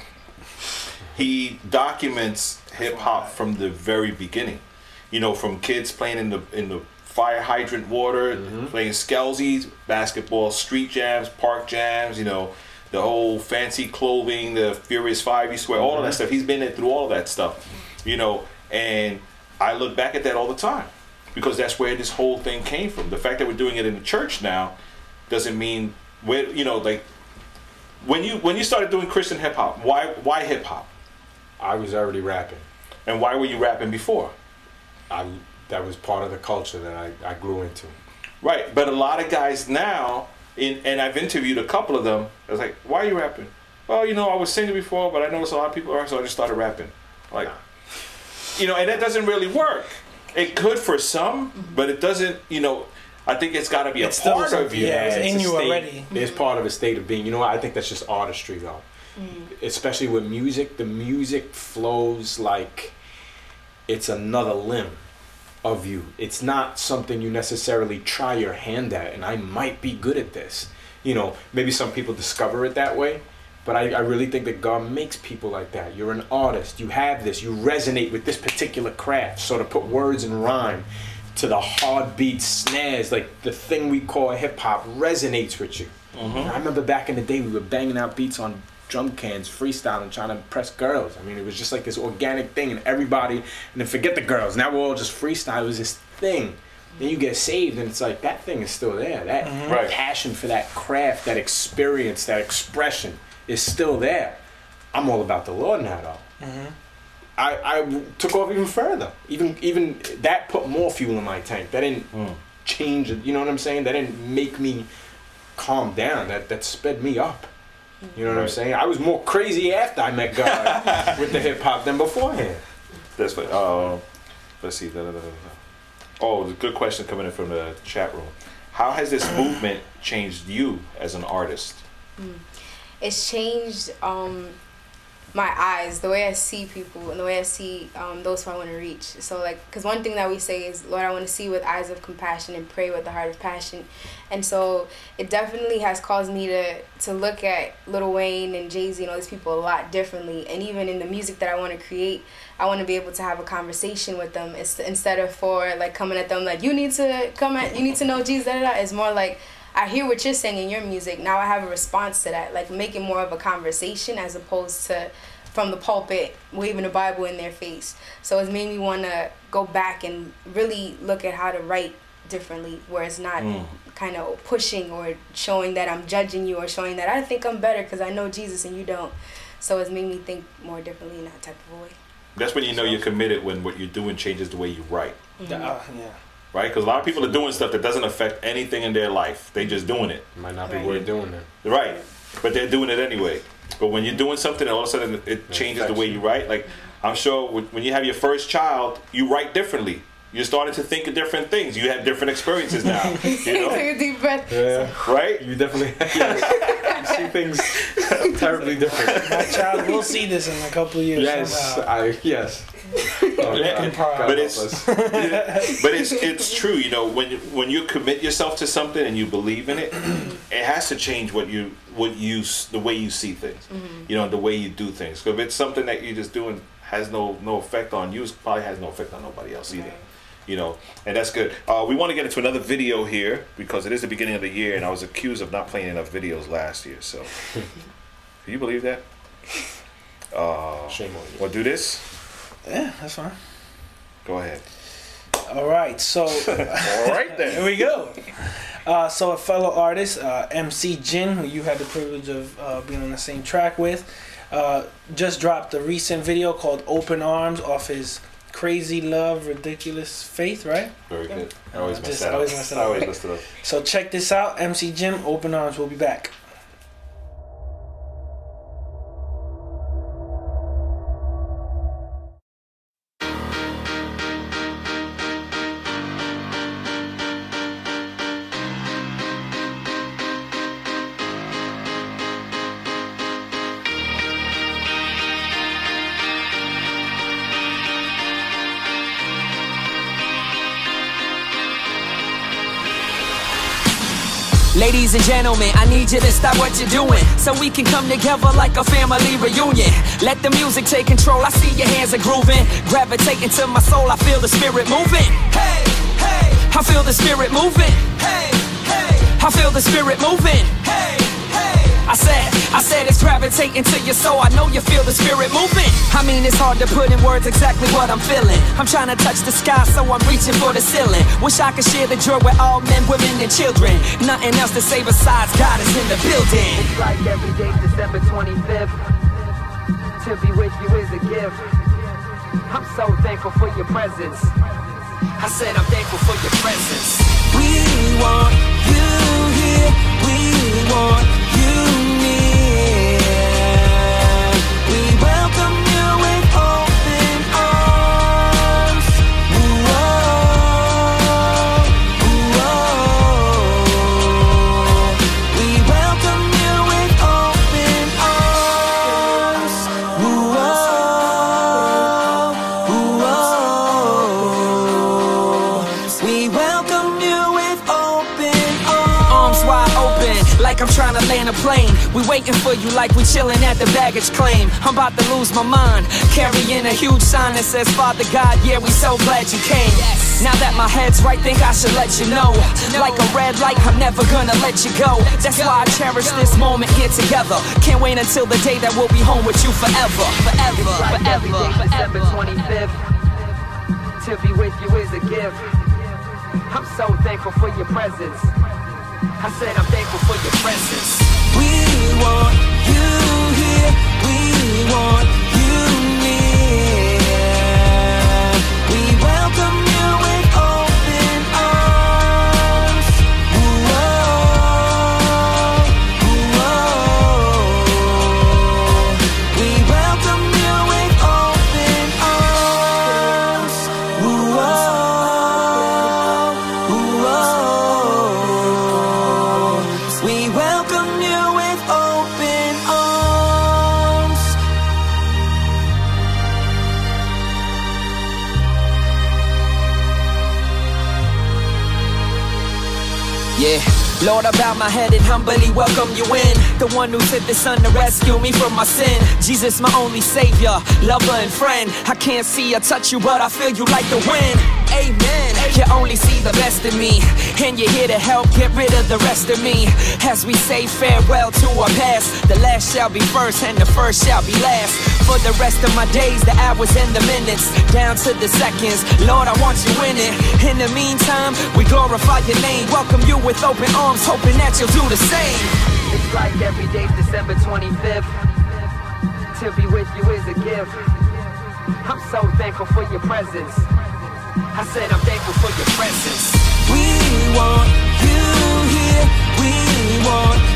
he documents hip hop from the very beginning. You know, from kids playing in the in the fire hydrant water, mm-hmm. playing skelsies, basketball, street jams, park jams. You know, the whole fancy clothing, the Furious Five you swear, all of that mm-hmm. stuff. He's been there through all of that stuff. You know, and I look back at that all the time because that's where this whole thing came from. The fact that we're doing it in the church now doesn't mean where you know like when you when you started doing Christian hip hop. Why why hip hop? I was already rapping. And why were you rapping before? I that was part of the culture that I, I grew into. Right, but a lot of guys now, in, and I've interviewed a couple of them. I was like, "Why are you rapping?" Well, you know, I was singing before, but I noticed a lot of people are, so I just started rapping. Like, you know, and that doesn't really work. It could for some, mm-hmm. but it doesn't. You know, I think it's got to be a It's still part of you. yeah, it's a in you state- already. It's part of a state of being. You know what? I think that's just artistry, though. Mm. Especially with music, the music flows like it's another limb of you. It's not something you necessarily try your hand at, and I might be good at this. You know, maybe some people discover it that way, but I, I really think that God makes people like that. You're an artist, you have this, you resonate with this particular craft. So to put words in rhyme to the hard beat snares, like the thing we call hip hop resonates with you. Mm-hmm. I remember back in the day we were banging out beats on drum cans, freestyling, trying to impress girls. I mean, it was just like this organic thing, and everybody, and then forget the girls. Now we're all just freestyle. It was this thing. Then you get saved, and it's like that thing is still there. That mm-hmm. Right. passion for that craft, that experience, that expression is still there. I'm all about the Lord now, though. Mm-hmm. I, I took off even further. Even even that put more fuel in my tank. That didn't hmm. change. You know what I'm saying? That didn't make me calm down. That that sped me up. You know what I'm saying? I was more crazy after I met God with the hip hop than beforehand. That's what. Uh, let's see. Da, da, da, da, da. Oh, the good question coming in from the chat room. How has this movement changed you as an artist? Hmm. It's changed um my eyes, the way I see people, and the way I see um, those who I want to reach. So, like, because one thing that we say is, Lord, I want to see with eyes of compassion and pray with the heart of passion. And so, it definitely has caused me to to look at Lil Wayne and Jay Z and all these people a lot differently. And even in the music that I want to create, I want to be able to have a conversation with them it's, instead of for like coming at them like you need to come at you need to know Jesus. Da, da, da. It's more like I hear what you're saying in your music. Now I have a response to that, like making more of a conversation as opposed to from the pulpit waving the Bible in their face. So it's made me want to go back and really look at how to write differently, where it's not mm. kind of pushing or showing that I'm judging you or showing that I think I'm better because I know Jesus and you don't. So it's made me think more differently in that type of way. That's when you know you're committed when what you're doing changes the way you write. Mm-hmm. Uh, yeah. Right? Because a lot of people are doing stuff that doesn't affect anything in their life. They just doing it. Might not be right. worth doing it. Right. But they're doing it anyway. But when you're doing something, and all of a sudden it changes the way you write. Like I'm sure when you have your first child, you write differently. You're starting to think of different things. You have different experiences now. You know? Take a deep breath. Yeah. Right? You definitely you see things terribly different. My child will see this in a couple of years. Yes, oh, I yes. Oh, yeah. but it's but it's it's true. You know, when when you commit yourself to something and you believe in it, it has to change what you what you the way you see things. Mm-hmm. You know, the way you do things. Because if it's something that you're just doing has no no effect on you, it probably has no effect on nobody else either. Right. You know, and that's good. Uh, we want to get into another video here because it is the beginning of the year, and I was accused of not playing enough videos last year. So, can you believe that? Uh, Shame on you. We'll do this. Yeah, that's fine. Go ahead. All right, so all right then. here we go. Uh, so a fellow artist, uh, MC Jin, who you had the privilege of uh, being on the same track with, uh, just dropped a recent video called "Open Arms" off his "Crazy Love, Ridiculous Faith." Right? Very good. I always mess that always Mess that up. always mess it up. So check this out, MC Jin, "Open Arms." We'll be back. Ladies and gentlemen, I need you to stop what you're doing so we can come together like a family reunion. Let the music take control. I see your hands are grooving, gravitating to my soul. I feel the spirit moving. Hey, hey, I feel the spirit moving. Hey, hey, I feel the spirit moving. Hey. I said, I said it's gravitating to your soul. I know you feel the spirit moving. I mean, it's hard to put in words exactly what I'm feeling. I'm trying to touch the sky, so I'm reaching for the ceiling. Wish I could share the joy with all men, women, and children. Nothing else to say besides God is in the building. It's like every day, December 25th. To be with you is a gift. I'm so thankful for your presence. I said I'm thankful for your presence. We want you here. We want land a plane. We waiting for you like we chilling at the baggage claim. I'm about to lose my mind, carrying a huge sign that says, Father God, yeah, we so glad you came. Now that my head's right, think I should let you know. Like a red light, I'm never gonna let you go. That's why I cherish this moment here together. Can't wait until the day that we'll be home with you forever. Forever, forever, forever. 25th. To be with you is a gift. I'm so thankful for your presence. I said I'm thankful for your presence. We want you here. We want my head and humbly welcome you in. The one who sent the sun to rescue me from my sin. Jesus, my only savior, lover, and friend. I can't see or touch you, but I feel you like the wind. Amen. You only see the best in me, and you're here to help get rid of the rest of me. As we say farewell to our past, the last shall be first, and the first shall be last. For the rest of my days, the hours and the minutes, down to the seconds. Lord, I want you in it. In the meantime, we glorify your name, welcome you with open arms, hoping that you'll do the same. It's like every day's December 25th. To be with you is a gift. I'm so thankful for your presence. I said I'm thankful for your presence. We want you here, we want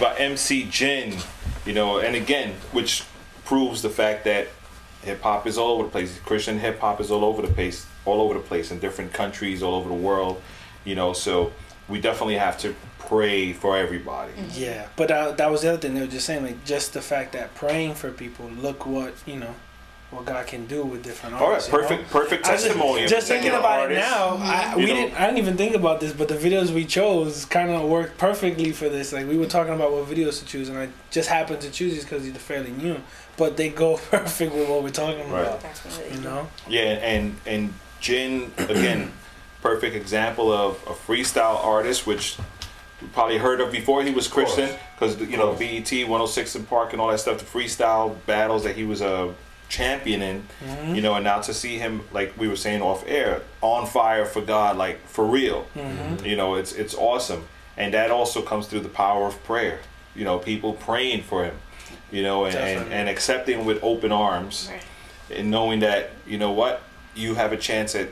by MC Jin. You know, and again, which proves the fact that hip hop is all over the place. Christian hip hop is all over the place, all over the place in different countries, all over the world. You know, so we definitely have to pray for everybody. Yeah, but uh, that was the other thing they were just saying, like just the fact that praying for people, look what you know, what God can do with different All right, artists. know? perfect, perfect I testimony. Just, just thinking particular about it now, I, we know. didn't. I didn't even think about this, but the videos we chose kind of worked perfectly for this. Like we were talking about what videos to choose, and I just happened to choose these because they're fairly new, but they go perfect with what we're talking Right. about. Definitely. You know. Yeah, and and Jin again, perfect example of a freestyle artist, which you probably heard of before he was Christian, because you know BET, 106 & Park, and all that stuff, the freestyle battles that he was a champion in, Mm-hmm. you know, and now to see him like we were saying off air, on fire for God, like for real, Mm-hmm. you know, it's it's awesome, and that also comes through the power of prayer, you know, people praying for him, you know, and and, and accepting with open arms Right. and knowing that you know what you have a chance at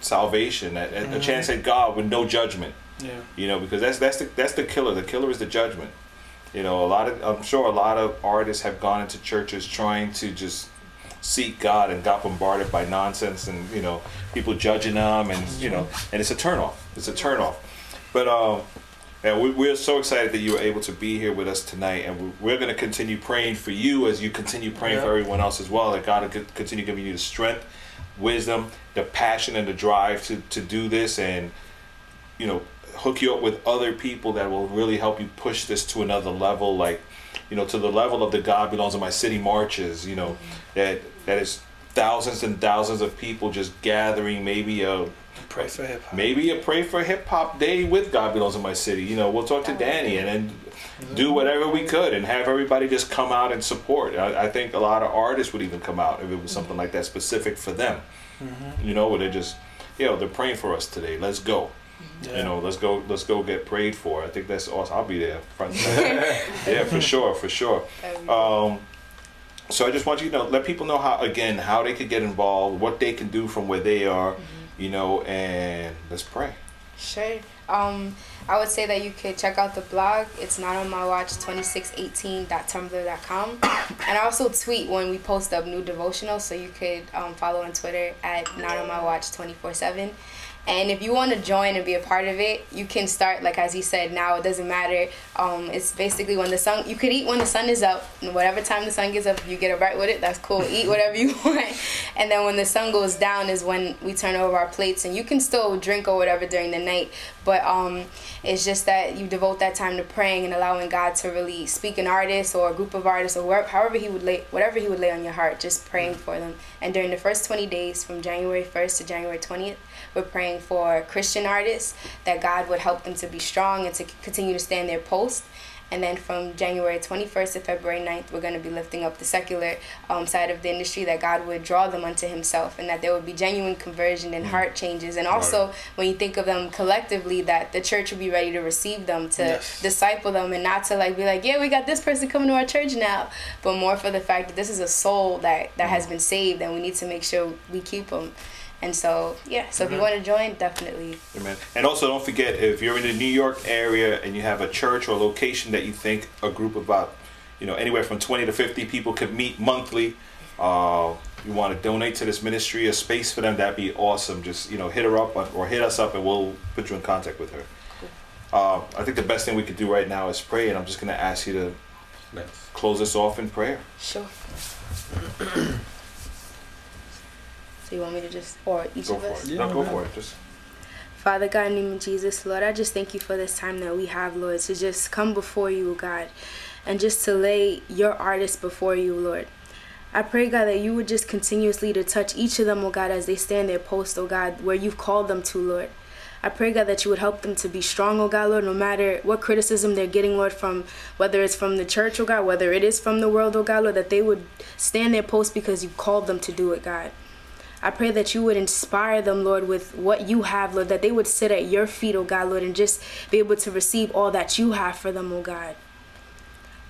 salvation, a, a- a chance at God with no judgment. Yeah. You know, because that's that's the that's the killer. The killer is the judgment. You know, a lot of I'm sure a lot of artists have gone into churches trying to just seek God and got bombarded by nonsense and you know people judging them and you know and it's a turnoff. It's a turnoff. But um, and we, we're so excited that you were able to be here with us tonight, and we- we're going to continue praying for you as you continue praying for everyone else as well. That God will continue giving you the strength, wisdom, the passion, and the drive to to do this, and you know hook you up with other people that will really help you push this to another level like you know to the level of the god belongs in my city marches you know that that is thousands and thousands of people just gathering maybe a Pray for hip hop. maybe a pray for hip hop day with god belongs in my city you know we'll talk to danny and then do whatever we could and have everybody just come out and support i, I think a lot of artists would even come out if it was something like that specific for them you know where they're just you know they're praying for us today let's go Yeah. you know, let's go. Let's go get prayed for. I think that's awesome. I'll be there, front yeah, for sure, for sure. Um, so I just want you to know, let people know how again how they could get involved, what they can do from where they are, mm-hmm. you know, and let's pray. Sure. Um, I would say that you could check out the blog. It's not on my watch 2618.tumblr.com. And I also tweet when we post up new devotionals, so you could um, follow on Twitter at not on my watch 24 7. And if you want to join and be a part of it, you can start like as he said. Now it doesn't matter. Um, it's basically when the sun. You could eat when the sun is up, and whatever time the sun gets up, you get a bite with it. That's cool. Eat whatever you want. And then when the sun goes down is when we turn over our plates, and you can still drink or whatever during the night. But um, it's just that you devote that time to praying and allowing God to really speak an artist or a group of artists or wherever, however He would lay whatever He would lay on your heart. Just praying for them. And during the first 20 days, from January 1st to January 20th, we're praying for Christian artists that God would help them to be strong and to continue to stand their post. And then from January 21st to February 9th, we're going to be lifting up the secular um, side of the industry that God would draw them unto Himself and that there would be genuine conversion and heart changes. And also, when you think of them collectively, that the church would be ready to receive them, to Yes. disciple them, and not to like be like, yeah, we got this person coming to our church now, but more for the fact that this is a soul that, that has been saved and we need to make sure we keep them. And so, yeah, so if you want to join, definitely. Amen. And also, don't forget if you're in the New York area and you have a church or a location that you think a group of about, you know, anywhere from 20 to 50 people could meet monthly. Uh, you want to donate to this ministry, a space for them, that'd be awesome. Just you know, hit her up or- or hit us up, and we'll put you in contact with her. Uh, I think the best thing we could do right now is pray, and I'm just going to ask you to Nice. close us off in prayer. Sure. so you want me to just, or each Go of for us? it. Yeah, no, go for it. Just Father God, in the name of Jesus, Lord, I just thank you for this time that we have, Lord, to just come before you, God, and just to lay your artists before you, Lord. I pray, God, that you would just continuously to touch each of them, oh God, as they stand their post, oh God, where you've called them to, Lord. I pray, God, that you would help them to be strong, oh God, Lord, no matter what criticism they're getting, Lord, from whether it's from the church, oh God, whether it is from the world, oh God, Lord, that they would stand their post because you called them to do it, God. I pray that you would inspire them, Lord, with what you have, Lord, that they would sit at your feet, oh God, Lord, and just be able to receive all that you have for them, oh God.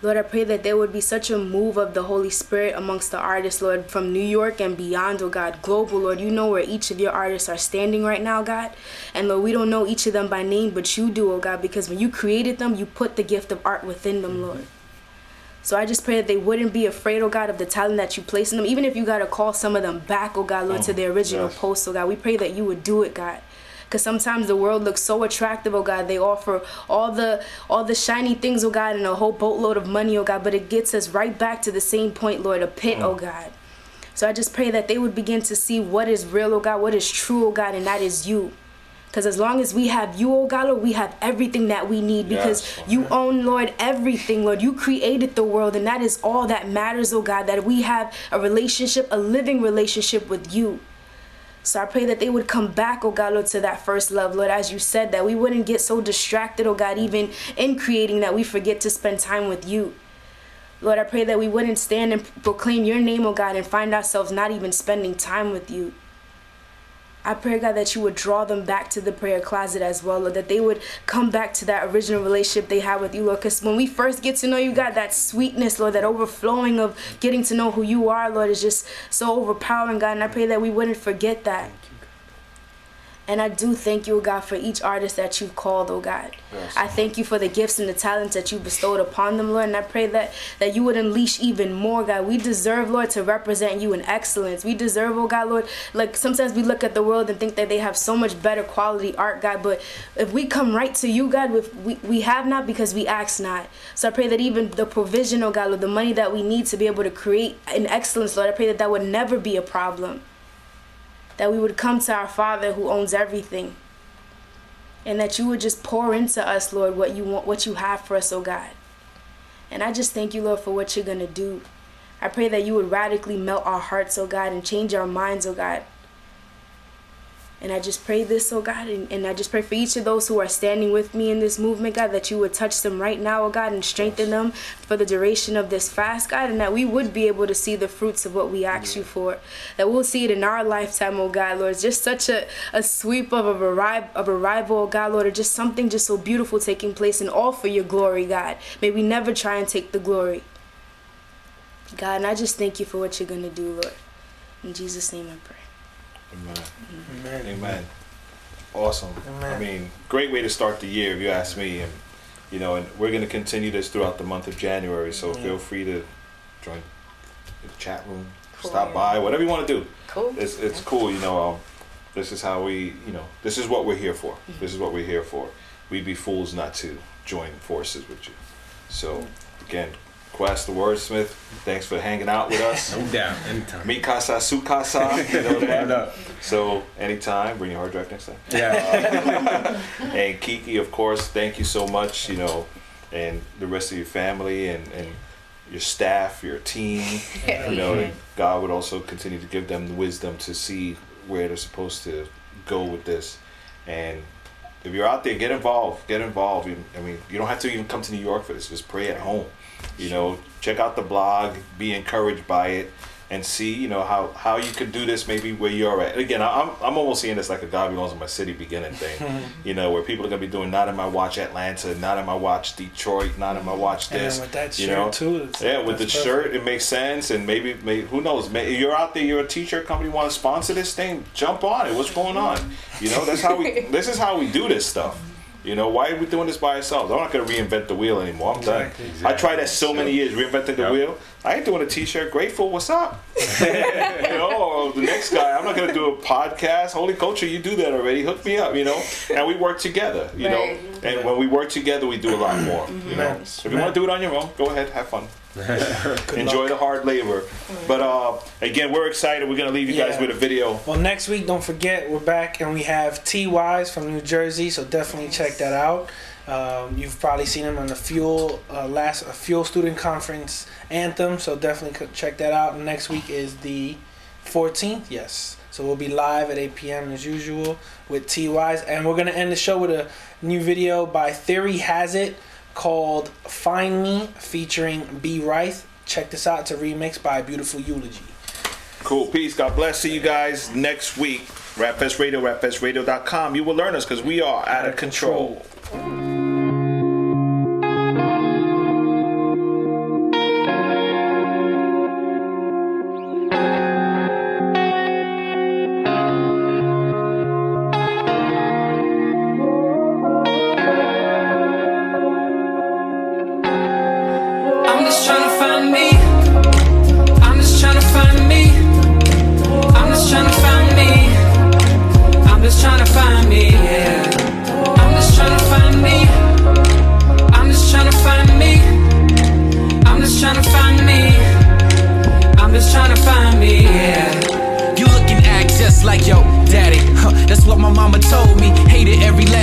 Lord, I pray that there would be such a move of the Holy Spirit amongst the artists, Lord, from New York and beyond, oh God, global, Lord. You know where each of your artists are standing right now, God. And Lord, we don't know each of them by name, but you do, oh God, because when you created them, you put the gift of art within them, Lord. So I just pray that they wouldn't be afraid, oh God, of the talent that you place in them. Even if you got to call some of them back, oh God, Lord, to oh, their original yes. post, oh God. We pray that you would do it, God. Because sometimes the world looks so attractive, oh God. They offer all the all the shiny things, oh God, and a whole boatload of money, oh God. But it gets us right back to the same point, Lord, a pit, mm. oh God. So I just pray that they would begin to see what is real, oh God, what is true, oh God, and that is you. Because as long as we have you, oh God, Lord, we have everything that we need. Because Yes, you own, Lord, everything, Lord. You created the world, and that is all that matters, oh God, that we have a relationship, a living relationship with you. So I pray that they would come back, oh God, Lord, to that first love, Lord, as you said, that we wouldn't get so distracted, oh God, even in creating that we forget to spend time with you. Lord, I pray that we wouldn't stand and proclaim your name, oh God, and find ourselves not even spending time with you. I pray, God, that you would draw them back to the prayer closet as well, Lord, that they would come back to that original relationship they had with you, Lord. Because when we first get to know you, God, that sweetness, Lord, that overflowing of getting to know who you are, Lord, is just so overpowering, God. And I pray that we wouldn't forget that. And I do thank you, oh God, for each artist that you've called, oh God. Yes. I thank you for the gifts and the talents that you bestowed upon them, Lord. And I pray that, that you would unleash even more, God. We deserve, Lord, to represent you in excellence. We deserve, oh God, Lord, like sometimes we look at the world and think that they have so much better quality art, God. But if we come right to you, God, we, we have not because we ask not. So I pray that even the provision, oh God, Lord, the money that we need to be able to create in excellence, Lord, I pray that that would never be a problem that we would come to our Father who owns everything. And that you would just pour into us, Lord, what you want what you have for us, oh God. And I just thank you, Lord, for what you're gonna do. I pray that you would radically melt our hearts, oh God, and change our minds, oh God. And I just pray this, oh God, and, and I just pray for each of those who are standing with me in this movement, God, that you would touch them right now, oh God, and strengthen them for the duration of this fast, God, and that we would be able to see the fruits of what we ask you for. That we'll see it in our lifetime, oh God, Lord. It's just such a, a sweep of a arrival, of arrival, oh God, Lord, or just something just so beautiful taking place and all for your glory, God. May we never try and take the glory. God, and I just thank you for what you're gonna do, Lord. In Jesus' name I pray. Amen. Amen. Amen. Awesome. Amen. I mean, great way to start the year, if you ask me. And you know, and we're going to continue this throughout the month of January. So feel free to join the chat room, Cool. stop by, whatever you want to do. Cool. It's it's cool. You know, um, this is how we. You know, this is what we're here for. Mm-hmm. This is what we're here for. We'd be fools not to join forces with you. So again, Quest the Wordsmith. Thanks for hanging out with us. No doubt. Anytime. Mi casa, su casa. You know that? So anytime, bring your hard drive next time. Yeah. And Kiki, of course, thank you so much. You know, and the rest of your family and and your staff, your team. You know, God would also continue to give them the wisdom to see where they're supposed to go with this. And if you're out there, get involved. Get involved. I mean, you don't have to even come to New York for this. Just pray at home. You know, check out the blog. Be encouraged by it, and see you know how how you could do this maybe where you're at. Again, I'm I'm almost seeing this like a God belongs in my city beginning thing. you know, where people are gonna be doing not in my watch Atlanta, not in my watch Detroit, not in my watch this. with that you shirt, know? too, Yeah, with the perfect. shirt, it makes sense, and maybe, maybe who knows? Maybe you're out there, you're a t-shirt company, want to sponsor this thing? Jump on it. What's going on? You know, that's how we. this is how we do this stuff. You know, why are we doing this by ourselves? I'm not gonna reinvent the wheel anymore. I'm done. Exactly. I tried that so many years, reinventing the Yep. wheel. I ain't doing a t-shirt. Grateful, what's up? you know, the next guy, I'm not gonna do a podcast. Holy culture, you do that already. Hook me up. You know, and we work together. You Right. know, and when we work together, we do a lot more. You know, Amen. if you want to do it on your own, go ahead, have fun. Enjoy luck. the hard labor. But uh, again, we're excited. We're gonna leave you guys with a video. Well, next week, don't forget, we're back and we have T Wise from New Jersey, so definitely check that out. Um, you've probably seen him on the Fuel uh, last uh, Fuel Student Conference anthem, so definitely check that out. Next week is the 14th, yes. So we'll be live at 8 p.m. as usual with T Wise, and we're gonna end the show with a new video by Theory Hazit called "Find Me" featuring B Rice. Check this out. It's a remix by Beautiful Eulogy. Cool. Peace. God bless. See you guys next week. Rapfest Radio, rapfestradio.com. You will learn us because we are out of control. I'm mama told me.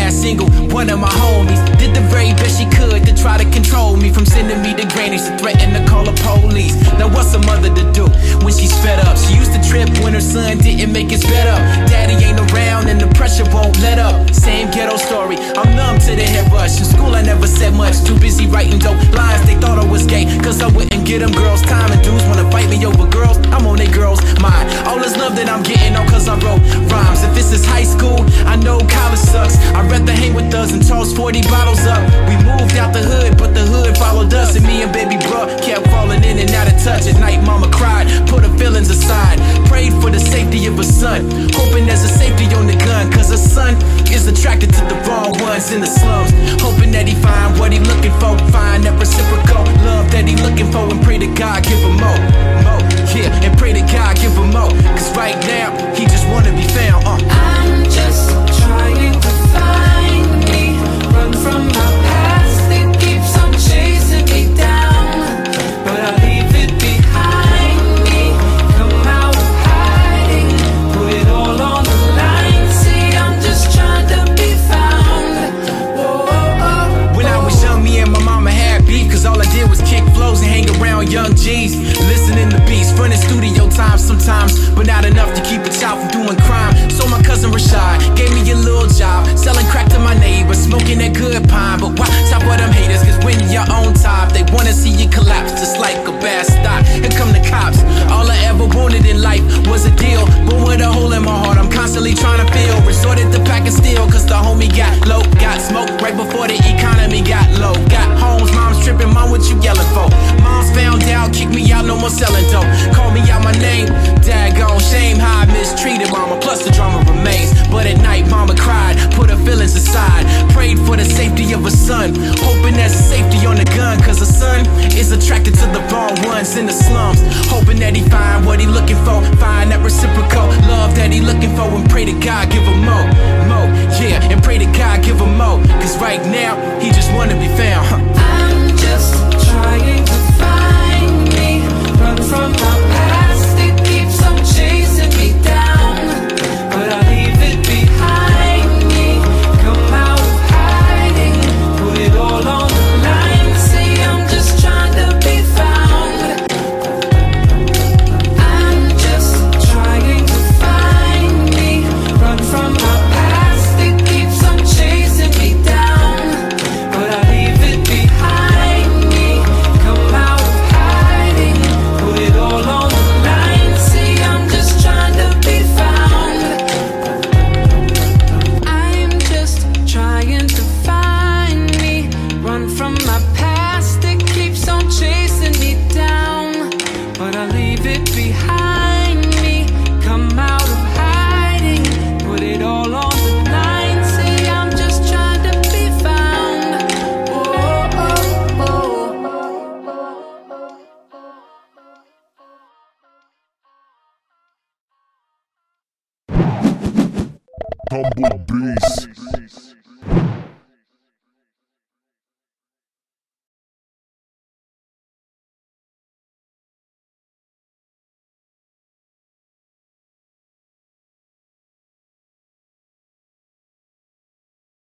Last single one of my homies. Did the very best she could to try to control me from sending me to grannies to threaten to call the police. Now what's a mother to do when she's fed up? She used to trip when her son didn't make his bed up. Daddy ain't around and the pressure won't let up. Same ghetto story. I'm numb to the head rush. In school I never said much. Too busy writing dope lines. They thought I was gay cause I wouldn't get them girls. Time and dudes wanna fight me over girls. I'm on they girls' mind. All this love that I'm getting all cause I wrote rhymes. If this is high school, I know college sucks. I'd rather hang with us and toss 40 bottles up. We moved out the hood, but the hood followed us. And me and baby bro kept falling in and out of touch. At night, mama cried, put her feelings aside. Prayed for the safety of her son. Hoping there's a safety on the gun. Cause her son is attracted to the wrong ones in the slums. Hoping that he find what he looking for. Find that reciprocal love that he looking for. And pray to God, give him more. More. Yeah, and pray to God, give him more. Cause right now, he just wanna be found. Uh. Young G's. Listening to beats, running studio time sometimes, but not enough to keep a child from doing crime. So my cousin Rashad gave me a little job, selling crack to my neighbors, smoking that good pine. But watch out for them haters, cause when you're on top, they wanna see you collapse just like a bad stock. Here come the cops. All I ever wanted in life was a deal, but with a hole in my heart, I'm constantly trying to feel. Resorted to packing steel, cause the homie got low, got smoke right before the economy got low. Got homes, mom's tripping, mom, what you yelling for? What he looking for, find that reciprocal love that he looking for, and pray to God give him more, more, yeah, and pray to God give him more, cause right now, he just wanna be found. huh.